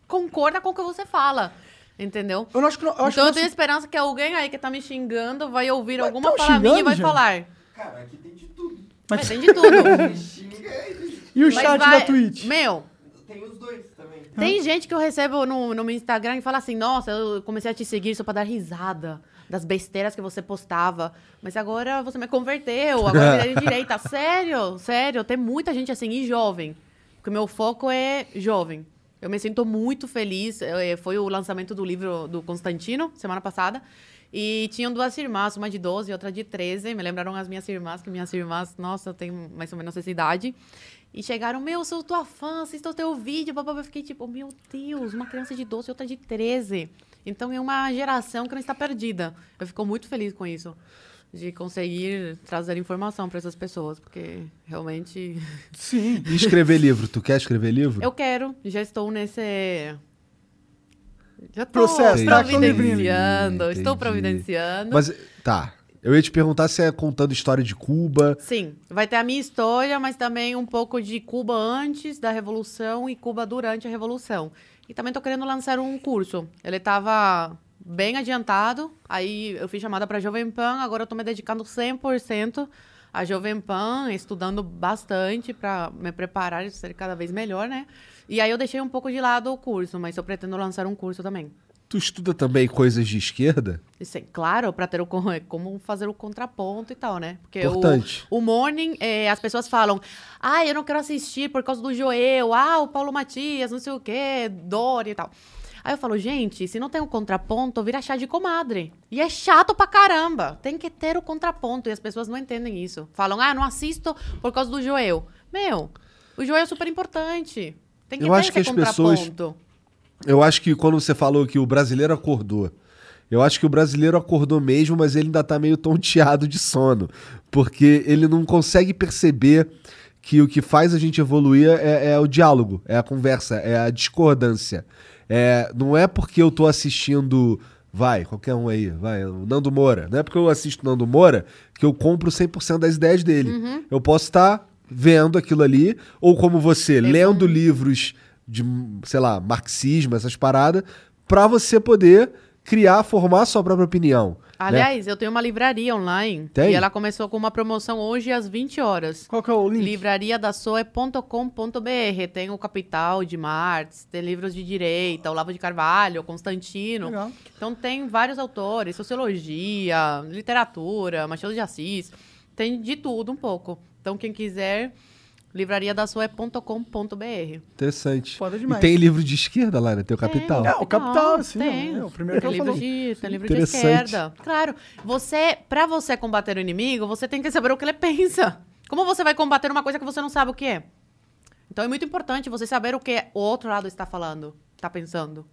concorda com o que você fala. Entendeu? Eu não acho que. não- Eu acho então eu que tenho não- esperança que alguém aí que tá me xingando vai ouvir Mas alguma minha e vai já? falar. Cara, aqui tem de tudo. Mas tem de tudo. E o Mas chat vai- da Twitch? Meu, Tem os dois também. Tem gente que eu recebo no, no meu Instagram e fala assim: Nossa, eu comecei a te seguir só pra dar risada das besteiras que você postava. Mas agora você me converteu, agora eu virei direita. Sério, sério, tem muita gente assim, e jovem. Porque o meu foco é jovem. Eu me sinto muito feliz. eh, Foi o lançamento do livro do Constantino, semana passada. E tinham duas irmãs, uma de 12 e outra de 13. Me lembraram as minhas irmãs, que minhas irmãs, nossa, eu tenho mais ou menos essa idade. E chegaram, meu, sou tua fã, assisto o teu vídeo. Babá. Eu fiquei tipo, meu Deus, uma criança de 12 e outra de 13. Então é uma geração que não está perdida. Eu fico muito feliz com isso. De conseguir trazer informação para essas pessoas, porque realmente Sim. E escrever livro? Tu quer escrever livro? eu quero, já estou nesse. Já estou tá o providenciando, livrinho. estou Entendi. providenciando. Mas, tá. Eu ia te perguntar se é contando história de Cuba. Sim, vai ter a minha história, mas também um pouco de Cuba antes da Revolução e Cuba durante a Revolução. E também estou querendo lançar um curso. Ele estava bem adiantado, aí eu fiz chamada para Jovem Pan, agora eu estou me dedicando 100% à Jovem Pan, estudando bastante para me preparar e ser cada vez melhor, né? E aí eu deixei um pouco de lado o curso, mas eu pretendo lançar um curso também. Tu estuda também coisas de esquerda? E sim, claro, para ter o con- como fazer o contraponto e tal, né? Porque o, Importante. o morning, eh, as pessoas falam: "Ah, eu não quero assistir por causa do Joel, ah, o Paulo Matias, não sei o quê, Dori e tal". Aí eu falo: "Gente, se não tem o contraponto, vira chá de comadre". E é chato pra caramba. Tem que ter o contraponto e as pessoas não entendem isso. Falam: "Ah, não assisto por causa do Joel". Meu, o Joel é super importante. Tem que Eu ter acho que esse as pessoas- contraponto. Eu acho que quando você falou que o brasileiro acordou, eu acho que o brasileiro acordou mesmo, mas ele ainda tá meio tonteado de sono. Porque ele não consegue perceber que o que faz a gente evoluir é, é o diálogo, é a conversa, é a discordância. É, não é porque eu tô assistindo. Vai, qualquer um aí, vai, Nando Moura. Não é porque eu assisto Nando Moura que eu compro 100% das ideias dele. Eu posso estar vendo aquilo ali, ou como você, lendo livros de, sei lá, marxismo, essas paradas, pra você poder criar, formar a sua própria opinião. né? Aliás, eu tenho uma livraria online Tem? e ela começou com uma promoção hoje às 20 horas. Qual que é o link? livrariadasoe.com.br. Tem o Capital de Marx, tem livros de direita, Olavo de Carvalho, Constantino. Legal. Então tem vários autores, sociologia, literatura, Machado de Assis, tem de tudo um pouco. Então quem quiser, livrariadasoe.com.br. Interessante. Foda E demais. tem livro de esquerda lá, né? Tem o Capital. É, o Capital, sim, tem. é o primeiro que tem eu livro falei. de, tem livro de esquerda. Claro, você, para você combater o inimigo, você tem que saber o que ele pensa. Como você vai combater uma coisa que você não sabe o que é? Então é muito importante você saber o que o outro lado está falando, está pensando.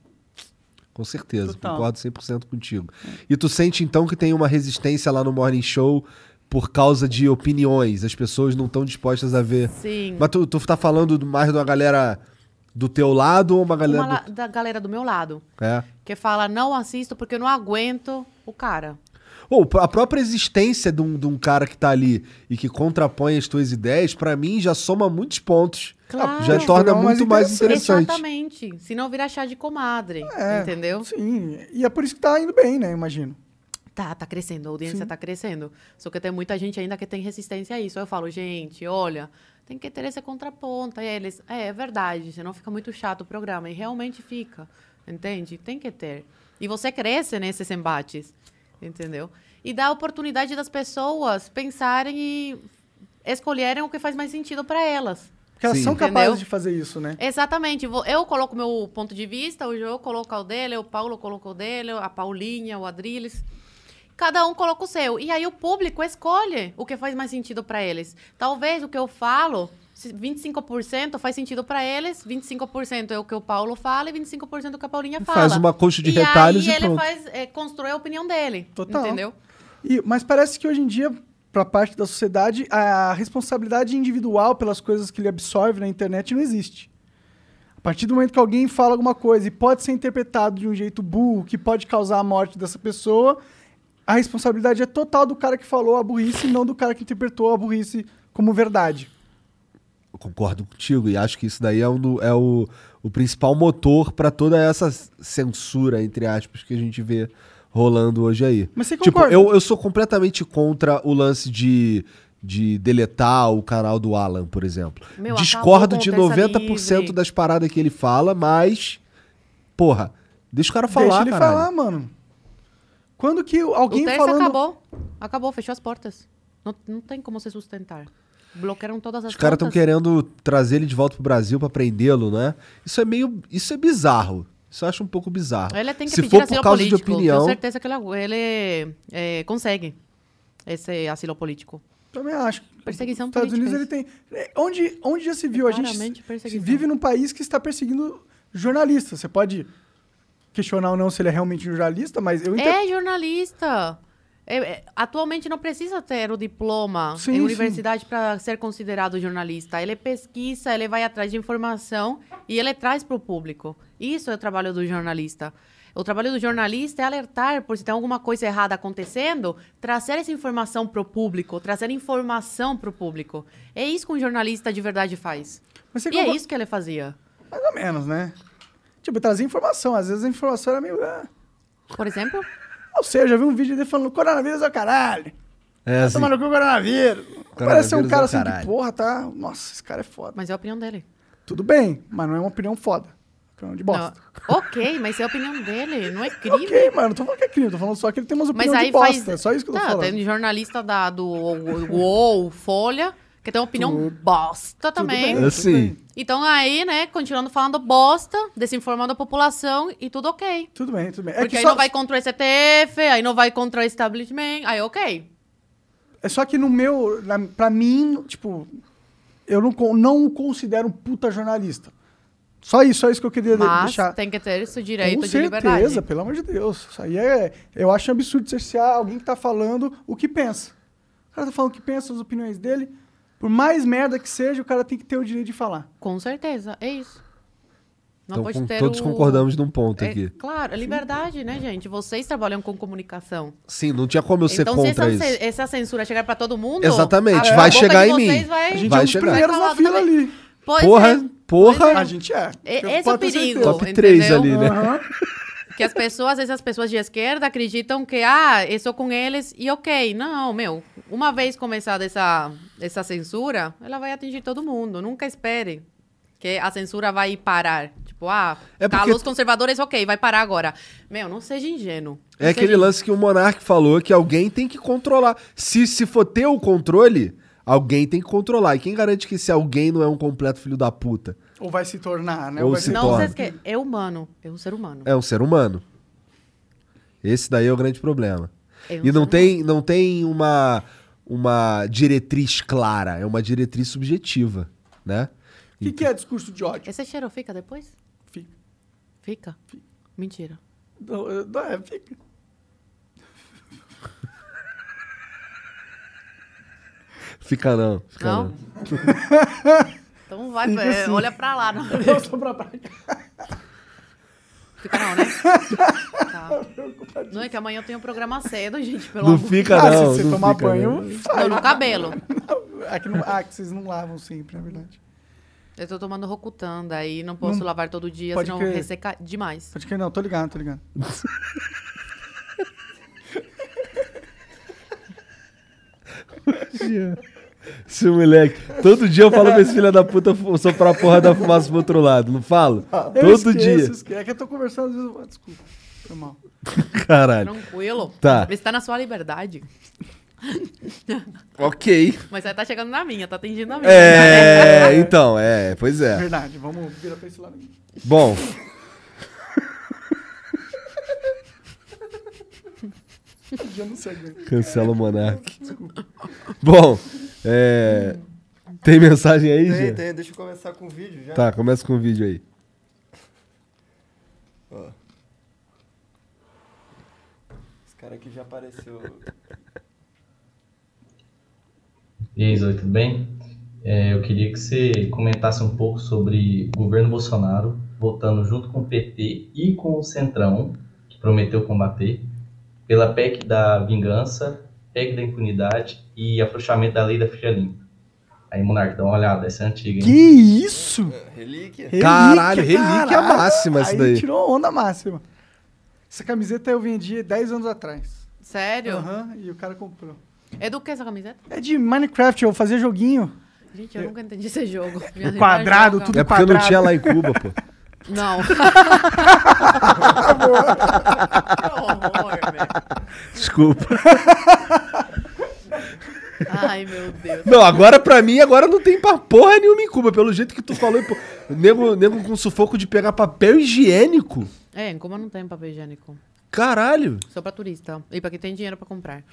Com certeza, Total. concordo 100% contigo. E tu sente então que tem uma resistência lá no Morning Show por causa de opiniões, as pessoas não estão dispostas a ver. Sim. Mas tu, tu tá falando do- mais de uma galera do teu lado ou uma galera Uma do... da galera do meu lado, É. que fala, não assisto porque eu não aguento o cara. Ou a própria existência de um, de um cara que tá ali e que contrapõe as tuas ideias, pra mim já soma muitos pontos. Claro. Já torna mais muito mais interessante. interessante. Exatamente. Se não virar chá de comadre, É, entendeu? Sim, e é por isso que tá indo bem, né? Imagino. Tá, tá crescendo, a audiência Sim. tá crescendo. Só que tem muita gente ainda que tem resistência a isso. Eu falo, gente, olha, tem que ter esse contraponto. Aí eles, é, é verdade, senão fica muito chato o programa. E realmente fica, entende? Tem que ter. E você cresce nesses embates, entendeu? E dá a oportunidade das pessoas pensarem e escolherem o que faz mais sentido para elas. Porque elas Sim. são Entendeu? capazes de fazer isso, né? Exatamente. Eu coloco meu ponto de vista, o João coloca o dele, o Paulo coloca o dele, a Paulinha, o Adriles. Cada um coloca o seu. E aí o público escolhe o que faz mais sentido para eles. Talvez o que eu falo, se 25% faz sentido para eles, 25% é o que o Paulo fala e 25% é o que a Paulinha fala. Faz uma coxa de e retalhos aí e ele pronto. faz, é, constrói a opinião dele. Total. Entendeu? E, mas parece que hoje em dia, pra parte da sociedade, a responsabilidade individual pelas coisas que ele absorve na internet não existe. A partir do momento que alguém fala alguma coisa e pode ser interpretado de um jeito burro, que pode causar a morte dessa pessoa, a responsabilidade é total do cara que falou a burrice e não do cara que interpretou a burrice como verdade. Eu concordo contigo e acho que isso daí é, um é o, o principal motor pra toda essa censura, entre aspas, que a gente vê rolando hoje aí. Mas você Tipo, concorda? eu, eu sou completamente contra o lance de, de deletar o canal do Alan, por exemplo. Meu, Discordo de com o terça 90% livre. das paradas que ele fala, mas. Porra, deixa o cara falar, Deixa ele caralho. falar, mano. Quando que alguém o terça falando... acabou. Acabou, fechou as portas. Não, não tem como se sustentar. Bloquearam todas as Os caras estão querendo trazer ele de volta pro Brasil pra prendê-lo, né? Isso é meio. Isso é bizarro. Isso eu acho um pouco bizarro. Ele tem que Se pedir for por causa político. de opinião. Tenho certeza que ele, ele é, consegue esse asilo político. Também acho. Perseguição Estados política, Unidos ele tem... é, Onde, onde já se viu? A Claramente gente vive num país que está perseguindo jornalistas. Você pode questionar ou não se ele é realmente jornalista, mas eu entendo... É jornalista. É, é, atualmente não precisa ter o diploma Sim, em universidade para ser considerado jornalista. Ele pesquisa, ele vai atrás de informação e ele traz para o público. Isso é o trabalho do jornalista. O trabalho do jornalista é alertar por se tem alguma coisa errada acontecendo, trazer essa informação para o público, trazer informação para o público. É isso que um jornalista de verdade faz. E é isso que ele fazia. Mais ou menos, né? Tipo, trazer informação. Às vezes a informação era meio... ah. Por exemplo, Ou seja, eu já vi um vídeo dele falando coronavírus é o caralho. É Tá assim. tomando cu coronavírus. Parece ser um Coronavírus cara é assim que, caralho. porra, tá... Nossa, esse cara é foda. mas é a opinião dele. Tudo bem, mas não é uma opinião foda. Opinião de bosta. Não. Ok, mas é a opinião dele, não é crime. Ok, mano, não tô falando que é crime, tô falando só que ele tem umas Mas opiniões de bosta. faz. É só isso que eu tô tá, falando. Tem jornalista da, do UOL, Folha, que tem uma opinião Tudo- bosta também. bem. Assim. Então aí, né, continuando falando bosta, desinformando a população e tudo ok. Tudo bem, tudo bem. É Porque que aí só, não vai contra o STF, aí não vai contra o establishment, aí ok. é só que no meu, na, pra mim, tipo, eu não, não o considero um puta jornalista. Só isso, só isso que eu queria Mas deixar. tem que ter esse direito Com de certeza, liberdade. pelo amor de Deus. Isso aí é. Eu acho um absurdo cercear alguém que tá falando o que pensa. O cara tá falando o que pensa, as opiniões dele. Por mais merda que seja, o cara tem que ter o direito de falar. Com certeza, é isso. Não Então, pode com- ter todos o- concordamos num ponto É, aqui. claro, é liberdade, né, gente? Vocês trabalham com comunicação. Sim, não tinha como eu ser então, se contra essa, isso. essa censura chegar pra todo mundo. Exatamente, a vai boca chegar em mim. Vai, A gente Vai é um chegar. primeiros na fila falar ali. Pois Porra, é. porra. Pois é. A gente é. E- esse é o perigo. Top 3 entendeu? ali, né? Aham. Que as pessoas, às vezes as pessoas de esquerda acreditam que, ah, eu sou com eles e ok. Não, meu, uma vez começada essa, essa censura, ela vai atingir todo mundo. Nunca espere que a censura vai parar. Tipo, ah, É porque- calou os conservadores, ok, vai parar agora. Meu, não seja ingênuo. Não É aquele seja lance que o Monark falou que alguém tem que controlar. Se, se for ter o controle, alguém tem que controlar. E quem garante que esse alguém não é um completo filho da puta? Ou vai se tornar, né? Ou vai se Não torna. é humano, é um ser humano. É um ser humano. Esse daí é o grande problema. É E não tem, não tem uma, uma diretriz clara, é uma diretriz subjetiva, né? O que, que é discurso de ódio? Esse cheiro fica depois? Fica. Fica? Mentira. Não, é, não, é, fica. Fica não, fica não. Não? então vai, Fica é, assim. olha pra lá. Não. Eu sou pra cá. Fica não, né? Tá. Não é que amanhã eu tenho programa cedo, gente, pelo Não amor. fica Ah, não. se você não tomar fica, banho, não. sai. Não, no cabelo. Ah, que, não, ah, que vocês não lavam sempre, é verdade. Eu tô tomando Rocutan, daí não posso Não- lavar todo dia, pode senão crer. resseca demais. Pode que não, tô ligado, tô ligado. Esse moleque. Todo dia eu falo pra esse filho da puta soprar a porra da fumaça pro outro lado, não falo? Eu Todo esqueço, dia. esqueço. É que eu tô conversando, às vezes. eu- ah, Desculpa, foi mal. Caralho. Tranquilo. Tá. Você tá na sua liberdade. Ok. Mas você tá chegando na minha, tá atingindo a minha. É, então, é, pois é. Verdade, vamos virar pra esse lado aqui. Bom. Eu não sei. né? Cancela o Monark. Bom, é. Tem mensagem aí, Tem, Gê? tem, deixa eu começar com o vídeo já. Tá, começa com o vídeo aí. Ó. Esse cara aqui já apareceu. E aí, Zoe, tudo bem? É, eu queria que você comentasse um pouco sobre o governo Bolsonaro votando junto com o PT e com o Centrão, que prometeu combater, pela PEC da vingança, PEC da impunidade e afrouxamento da lei da ficha limpa. Aí, Monark, dá uma olhada, essa é antiga, hein? Que isso? Relíquia. Caralho, relíquia caralho. máxima essa Aí daí. tirou onda máxima. Essa camiseta eu vendi 10 anos atrás. Sério? Aham, e o cara comprou. É do que essa camiseta? É de Minecraft, eu fazia joguinho. Gente, eu nunca entendi esse jogo. Minha irmã quadrado, tudo É porque não quadrado. tinha lá em Cuba, pô. Não. Desculpa. Ai, meu Deus. Não, agora pra mim, agora não tem pra porra nenhuma em Cuba. Pelo jeito que tu falou, pô, nego, nego com sufoco de pegar papel higiênico. É, em Cuba não tem papel higiênico. Caralho. Só pra turista. E pra quem tem dinheiro pra comprar.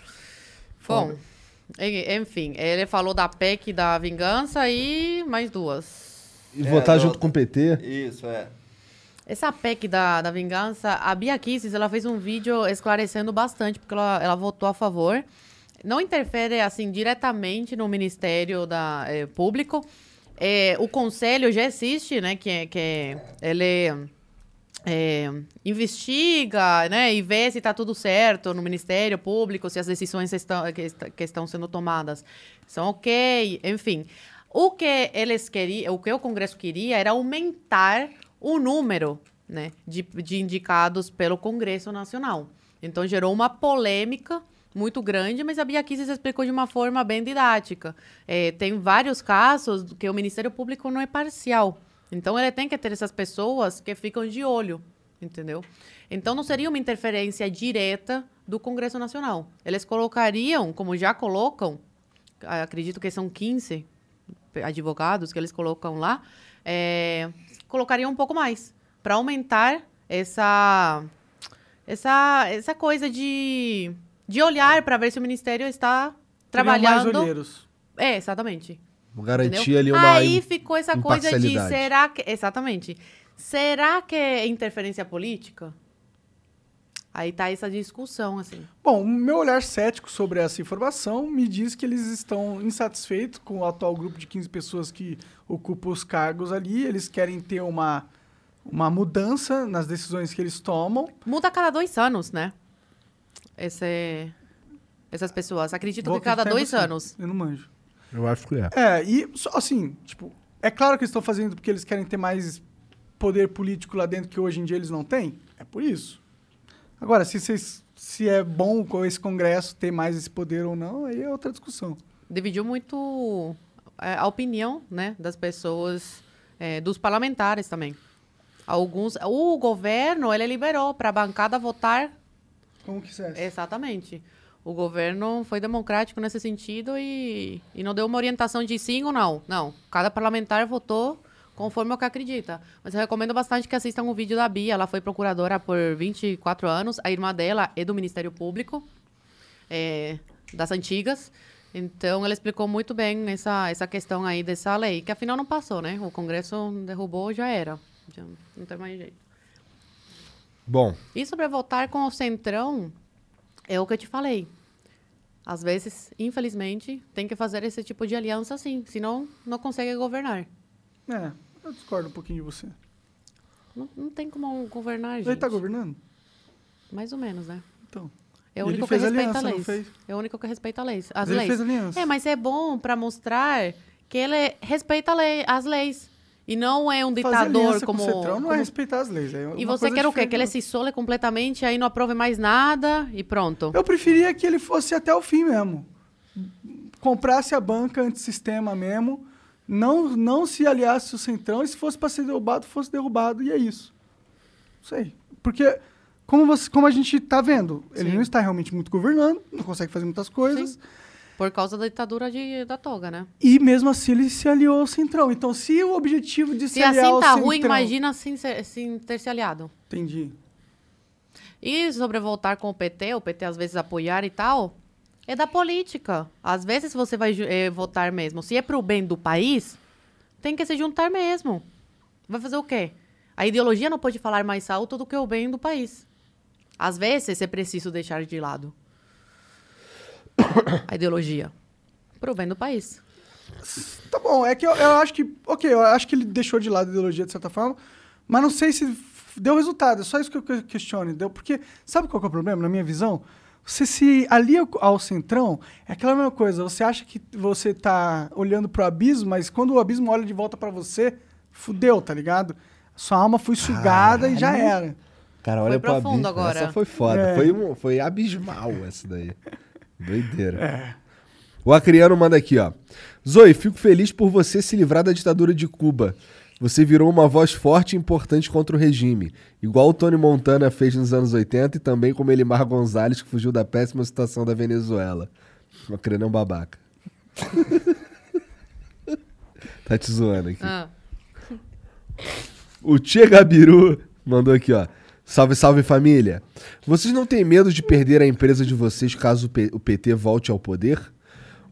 Bom, en- enfim, ele falou da PEC da vingança e mais duas. E É, votar do- junto com o PT. Isso, é. Essa PEC da, da vingança, a Bia Kicis, ela fez um vídeo esclarecendo bastante, porque ela, ela votou a favor. Não interfere, assim, diretamente no Ministério da, eh, Público. Eh, o Conselho já existe, né, que, é- que é- ele é, investiga, né, e vê se está tudo certo no Ministério Público, se as decisões estão, que, que estão sendo tomadas são ok, enfim. O que eles queriam, o que o Congresso queria era aumentar o número, né, de, de indicados pelo Congresso Nacional. Então gerou uma polêmica muito grande, mas a Bia Kicis explicou de uma forma bem didática. É, tem vários casos que o Ministério Público não é parcial. Então ele tem que ter essas pessoas que ficam de olho, entendeu? Então não seria uma interferência direta do Congresso Nacional. Eles colocariam, como já colocam, acredito que são 15 advogados que eles colocam lá, é, colocariam um pouco mais para aumentar essa essa essa coisa de de olhar para ver se o ministério está Teriam mais trabalhando. olheiros. É, exatamente. Garantir Entendeu? ali uma. Aí ficou essa coisa de será que. Exatamente. Será que é interferência política? Aí tá essa discussão, assim. Bom, o meu olhar cético sobre essa informação me diz que eles estão insatisfeitos com o atual grupo de 15 pessoas que ocupam os cargos ali. Eles querem ter uma, uma mudança nas decisões que eles tomam. Muda a cada dois anos, né? Esse, essas pessoas. Acredito Vou que cada dois você. anos. Eu não manjo. Eu acho que é. É, e só assim, tipo, é claro que eles estão fazendo porque eles querem ter mais poder político lá dentro que hoje em dia eles não têm. É por isso. Agora, se, vocês, se é bom com esse Congresso ter mais esse poder ou não, aí é outra discussão. Dividiu muito é, a opinião, né? Das pessoas, é, dos parlamentares também. Alguns. O governo, ele liberou para a bancada votar Como quisesse. Exatamente. O governo foi democrático nesse sentido e, e não deu uma orientação de sim ou não. Não. Cada parlamentar votou conforme o que acredita. Mas eu recomendo bastante que assistam o vídeo da Bia. Ela foi procuradora por 24 anos. A irmã dela é do Ministério Público, é, das antigas. Então, ela explicou muito bem essa, essa questão aí dessa lei, que afinal não passou, né? O Congresso derrubou, já era. Já não tem mais jeito. Bom, E sobre votar com o Centrão, é o que eu te falei. Às vezes, infelizmente, tem que fazer esse tipo de aliança sim, senão não consegue governar. É, eu discordo um pouquinho de você. Não, não tem como governar, gente. Ele tá governando? Mais ou menos, né? Então. É o único que respeita leis. fez? É o único que respeita leis. As Mas ele leis. fez aliança. É, mas é bom para mostrar que ele respeita a lei- as leis. E não é um ditador como. com o Centrão não como- é respeitar as leis. É E você quer o quê? Que ele se isole completamente, aí não aprove mais nada e pronto. Eu preferia que ele fosse até o fim mesmo. Comprasse a banca antissistema mesmo. Não, não se aliasse ao Centrão. E se fosse para ser derrubado, fosse derrubado. E é isso. Não sei. Porque, como, você, como a gente tá vendo, ele Sim. não está realmente muito governando, não consegue fazer muitas coisas. Sim. Por causa da ditadura de, da toga, né? E mesmo assim ele se aliou ao Centrão. Então, se o objetivo de se, Se aliar assim tá Centrão... ruim, imagina sem, ser- sem ter se aliado. Entendi. E sobre voltar com o PT, o PT às vezes apoiar e tal, é da política. Às vezes você vai eh, votar mesmo. Se é pro bem do país, tem que se juntar mesmo. Vai fazer o quê? A ideologia não pode falar mais alto do que o bem do país. Às vezes é preciso deixar de lado a ideologia pro bem do país. Tá bom, é que eu, eu acho que. Ok, eu acho que ele deixou de lado a ideologia de certa forma, mas não sei se deu resultado. É só isso que eu que- questiono. Deu, porque sabe qual é o problema, na minha visão? Você se alia ao centrão, é aquela mesma coisa. Você acha que você tá olhando pro abismo, mas quando o abismo olha de volta pra você, fudeu, tá ligado? Sua alma foi sugada e já era. Cara, olha Foi pro abismo. agora. Essa foi foda. É. Foi, um- foi abismal essa daí. Doideira. O Acriano manda aqui, ó. Zoe, fico feliz por você se livrar da ditadura de Cuba. Você virou uma voz forte e importante contra o regime. Igual o Tony Montana fez nos anos 80 e também como Elimar Gonzalez, que fugiu da péssima situação da Venezuela. O Acriano é um babaca. tá te zoando aqui. Ah, O Tia Gabiru mandou aqui, ó. Salve, salve família. Vocês não têm medo de perder a empresa de vocês caso o PT volte ao poder?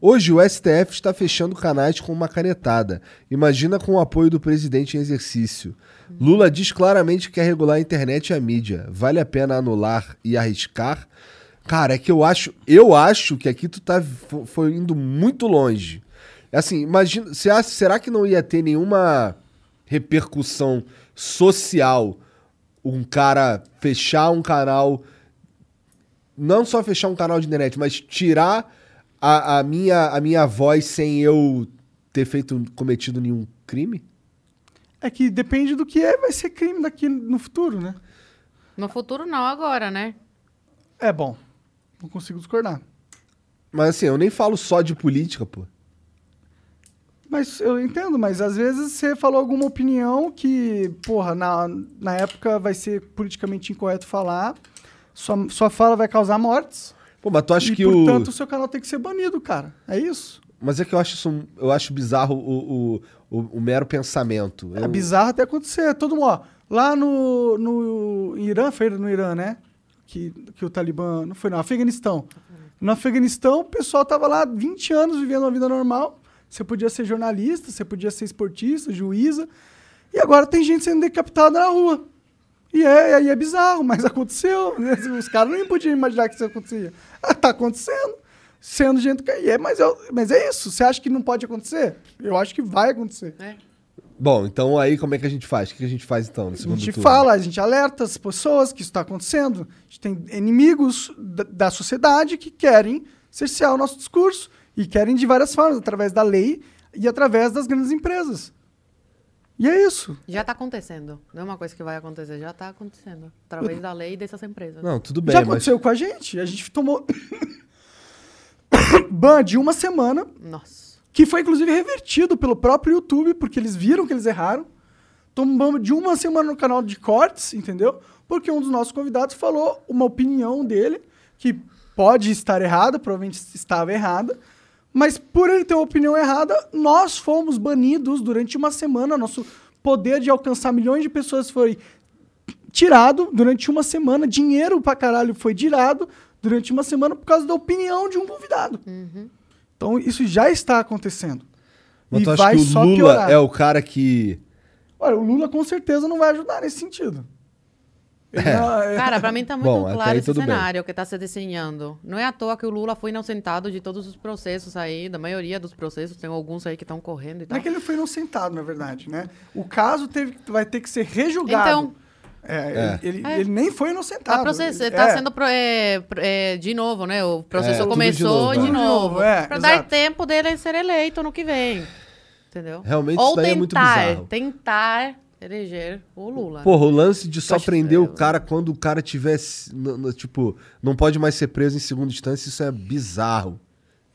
Hoje o STF está fechando canais com uma canetada. Imagina com o apoio do presidente em exercício. Lula diz claramente que quer regular a internet e a mídia. Vale a pena anular e arriscar? Cara, é que eu acho, eu acho que aqui tu tá fo- foi indo muito longe. Assim, imagina, será que não ia ter nenhuma repercussão social um cara fechar um canal, não só fechar um canal de internet, mas tirar a, a minha, a minha voz sem eu ter feito, cometido nenhum crime? É que depende do que é, vai ser crime daqui no futuro, né? no futuro não, agora, né? É bom. Não consigo discordar. Mas assim, eu nem falo só de política, pô. Mas eu entendo, mas às vezes você falou alguma opinião que, porra, na, na época vai ser politicamente incorreto falar, sua, sua fala vai causar mortes, Pô, mas tu acha e que portanto o... o seu canal tem que ser banido, cara. É isso. Mas é que eu acho isso, eu acho bizarro o, o, o, o mero pensamento. É Eu- bizarro até acontecer. Todo mundo, ó, lá no, no Irã, foi no Irã, né? Que, que o Talibã, não foi no Afeganistão. No Afeganistão, o pessoal tava lá 20 anos vivendo uma vida normal. Você podia ser jornalista, você podia ser esportista, juíza. E agora tem gente sendo decapitada na rua. E é, aí é bizarro, mas aconteceu. né? Os caras nem podiam imaginar que isso acontecia. Ah, tá acontecendo. Sendo gente que. E é, mas, eu, mas é isso. Você acha que não pode acontecer? Eu acho que vai acontecer. É. Bom, então aí como é que a gente faz? O que a gente faz então no A segundo gente turno? fala, a gente alerta as pessoas que isso está acontecendo. A gente tem inimigos da, da sociedade que querem cercear o nosso discurso e querem de várias formas, através da lei e através das grandes empresas. E é isso. Já está acontecendo. Não é uma coisa que vai acontecer, já está acontecendo. Através da lei dessas empresas. Não, tudo bem, Já mas... aconteceu com a gente. A gente tomou ban de uma semana, Nossa. que foi inclusive revertido pelo próprio YouTube, porque eles viram que eles erraram. Tomamos de uma semana no canal de cortes, entendeu? Porque um dos nossos convidados falou uma opinião dele, que pode estar errada, provavelmente estava errada, mas por ele ter uma opinião errada, nós fomos banidos durante uma semana. Nosso poder de alcançar milhões de pessoas foi tirado durante uma semana. Dinheiro pra caralho foi tirado durante uma semana por causa da opinião de um convidado. Então isso já está acontecendo. Mas e tu acha vai que o só Lula piorar. é o cara que... Olha, o Lula com certeza não vai ajudar nesse sentido. É. não- é- Cara, para mim está muito Bom, claro esse tudo bem. cenário que está se desenhando. Não é à toa que o Lula foi inocentado de todos os processos aí, da maioria dos processos, tem alguns aí que estão correndo e Não tal. é que ele foi inocentado, na verdade, né? O caso teve, vai ter que ser rejulgado. Então, É, É. Ele, É. ele nem foi inocentado. Tá. Ele- tá é. sendo pro- é, é, de novo, né? O processo É, começou novo, de né? novo. De novo, é, pra dar exato. tempo dele ser eleito no que vem. Entendeu? Realmente Ou isso daí tentar, é muito bizarro. tentar eleger o Lula. Porra, o lance de só prender o feio. cara quando o cara tivesse. no- no- tipo, não pode mais ser preso em segunda instância, isso é bizarro.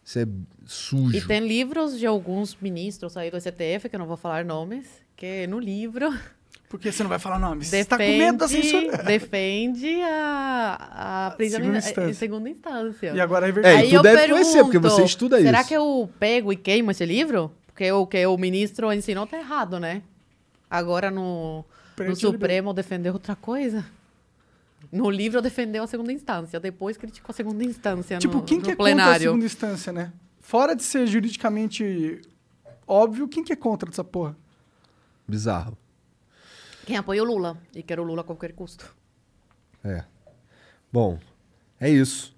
Isso é sujo. E tem livros de alguns ministros aí do STF, que eu não vou falar nomes, que no livro Porque você não vai falar nome. Você está com medo da defende, censura. defende a, a prisão Segunda em- instância. em segunda instância. E agora é É, verdade. e Aí tu eu deve conhecer, porque pergunto, você estuda será isso. que eu pego e queimo esse livro? Porque o que o ministro ensinou tá errado, né? Agora no, no. Supremo defendeu outra coisa. No livro defendeu a segunda instância, depois criticou a segunda instância Tipo, no, quem no que é contra a plenário. segunda instância, né? Fora de ser juridicamente óbvio, quem que é contra essa porra? Bizarro. Quem apoia o Lula e quer o Lula a qualquer custo. É. Bom, é isso.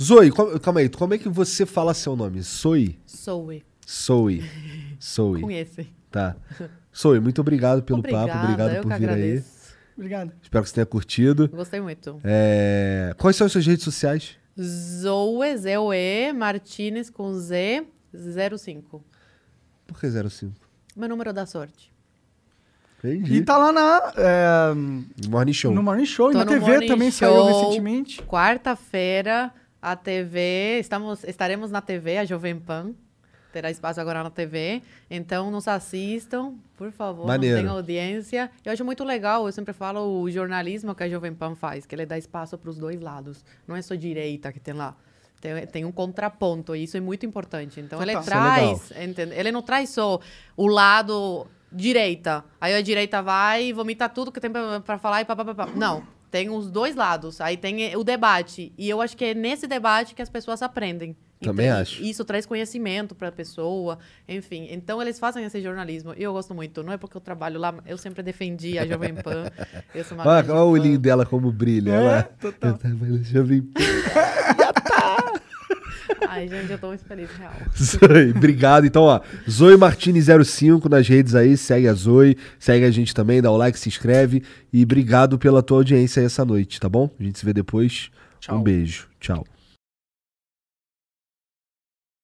Zoe, calma aí, como é que você fala seu nome? Zoe? Soe. Zoe. Zoe. Conhece. Tá. Zoe, muito obrigado pelo Obrigada, papo, obrigado por vir aí. agradeço. Obrigado. Espero que você tenha curtido. Gostei muito. É, Quais são as suas redes sociais? Zoe, Z-O-E, Martinez com Z, 05. Por que 05? Meu número da sorte. Entendi. E tá lá na, é, Morning Show. no Morning Show. E na TV também saiu Show. recentemente. Quarta-feira, a TV, estamos, estaremos na TV, a Jovem Pan. Terá espaço agora na TV. Então, nos assistam, por favor. Maneiro. Não tenham audiência. Eu acho muito legal, eu sempre falo, o jornalismo que a Jovem Pan faz, que ele dá espaço para os dois lados. Não é só direita que tem lá. Tem, tem um contraponto, e isso é muito importante. Então, ele Total. Isso é traz, entende? ele não traz só o lado direita. Aí a direita vai e vomita tudo que tem pra falar e papapá. Não, tem os dois lados. Aí tem o debate. E eu acho que é nesse debate que as pessoas aprendem. Também Então, acho. Isso traz conhecimento pra pessoa, enfim. Então eles fazem esse jornalismo. E eu gosto muito. Não é porque eu trabalho lá, eu sempre defendi a Jovem Pan. Eu sou uma Olha, olha o olhinho dela como brilha. É, ela, total. Eu tava- já vi. Ai, gente, eu tô muito feliz, real. Zoe, obrigado. Então, ó, Zoe Martini05 nas redes aí, segue a Zoe, segue a gente também, dá o like, se inscreve e obrigado pela tua audiência aí essa noite, tá bom? A gente se vê depois. Tchau. Um beijo. Tchau.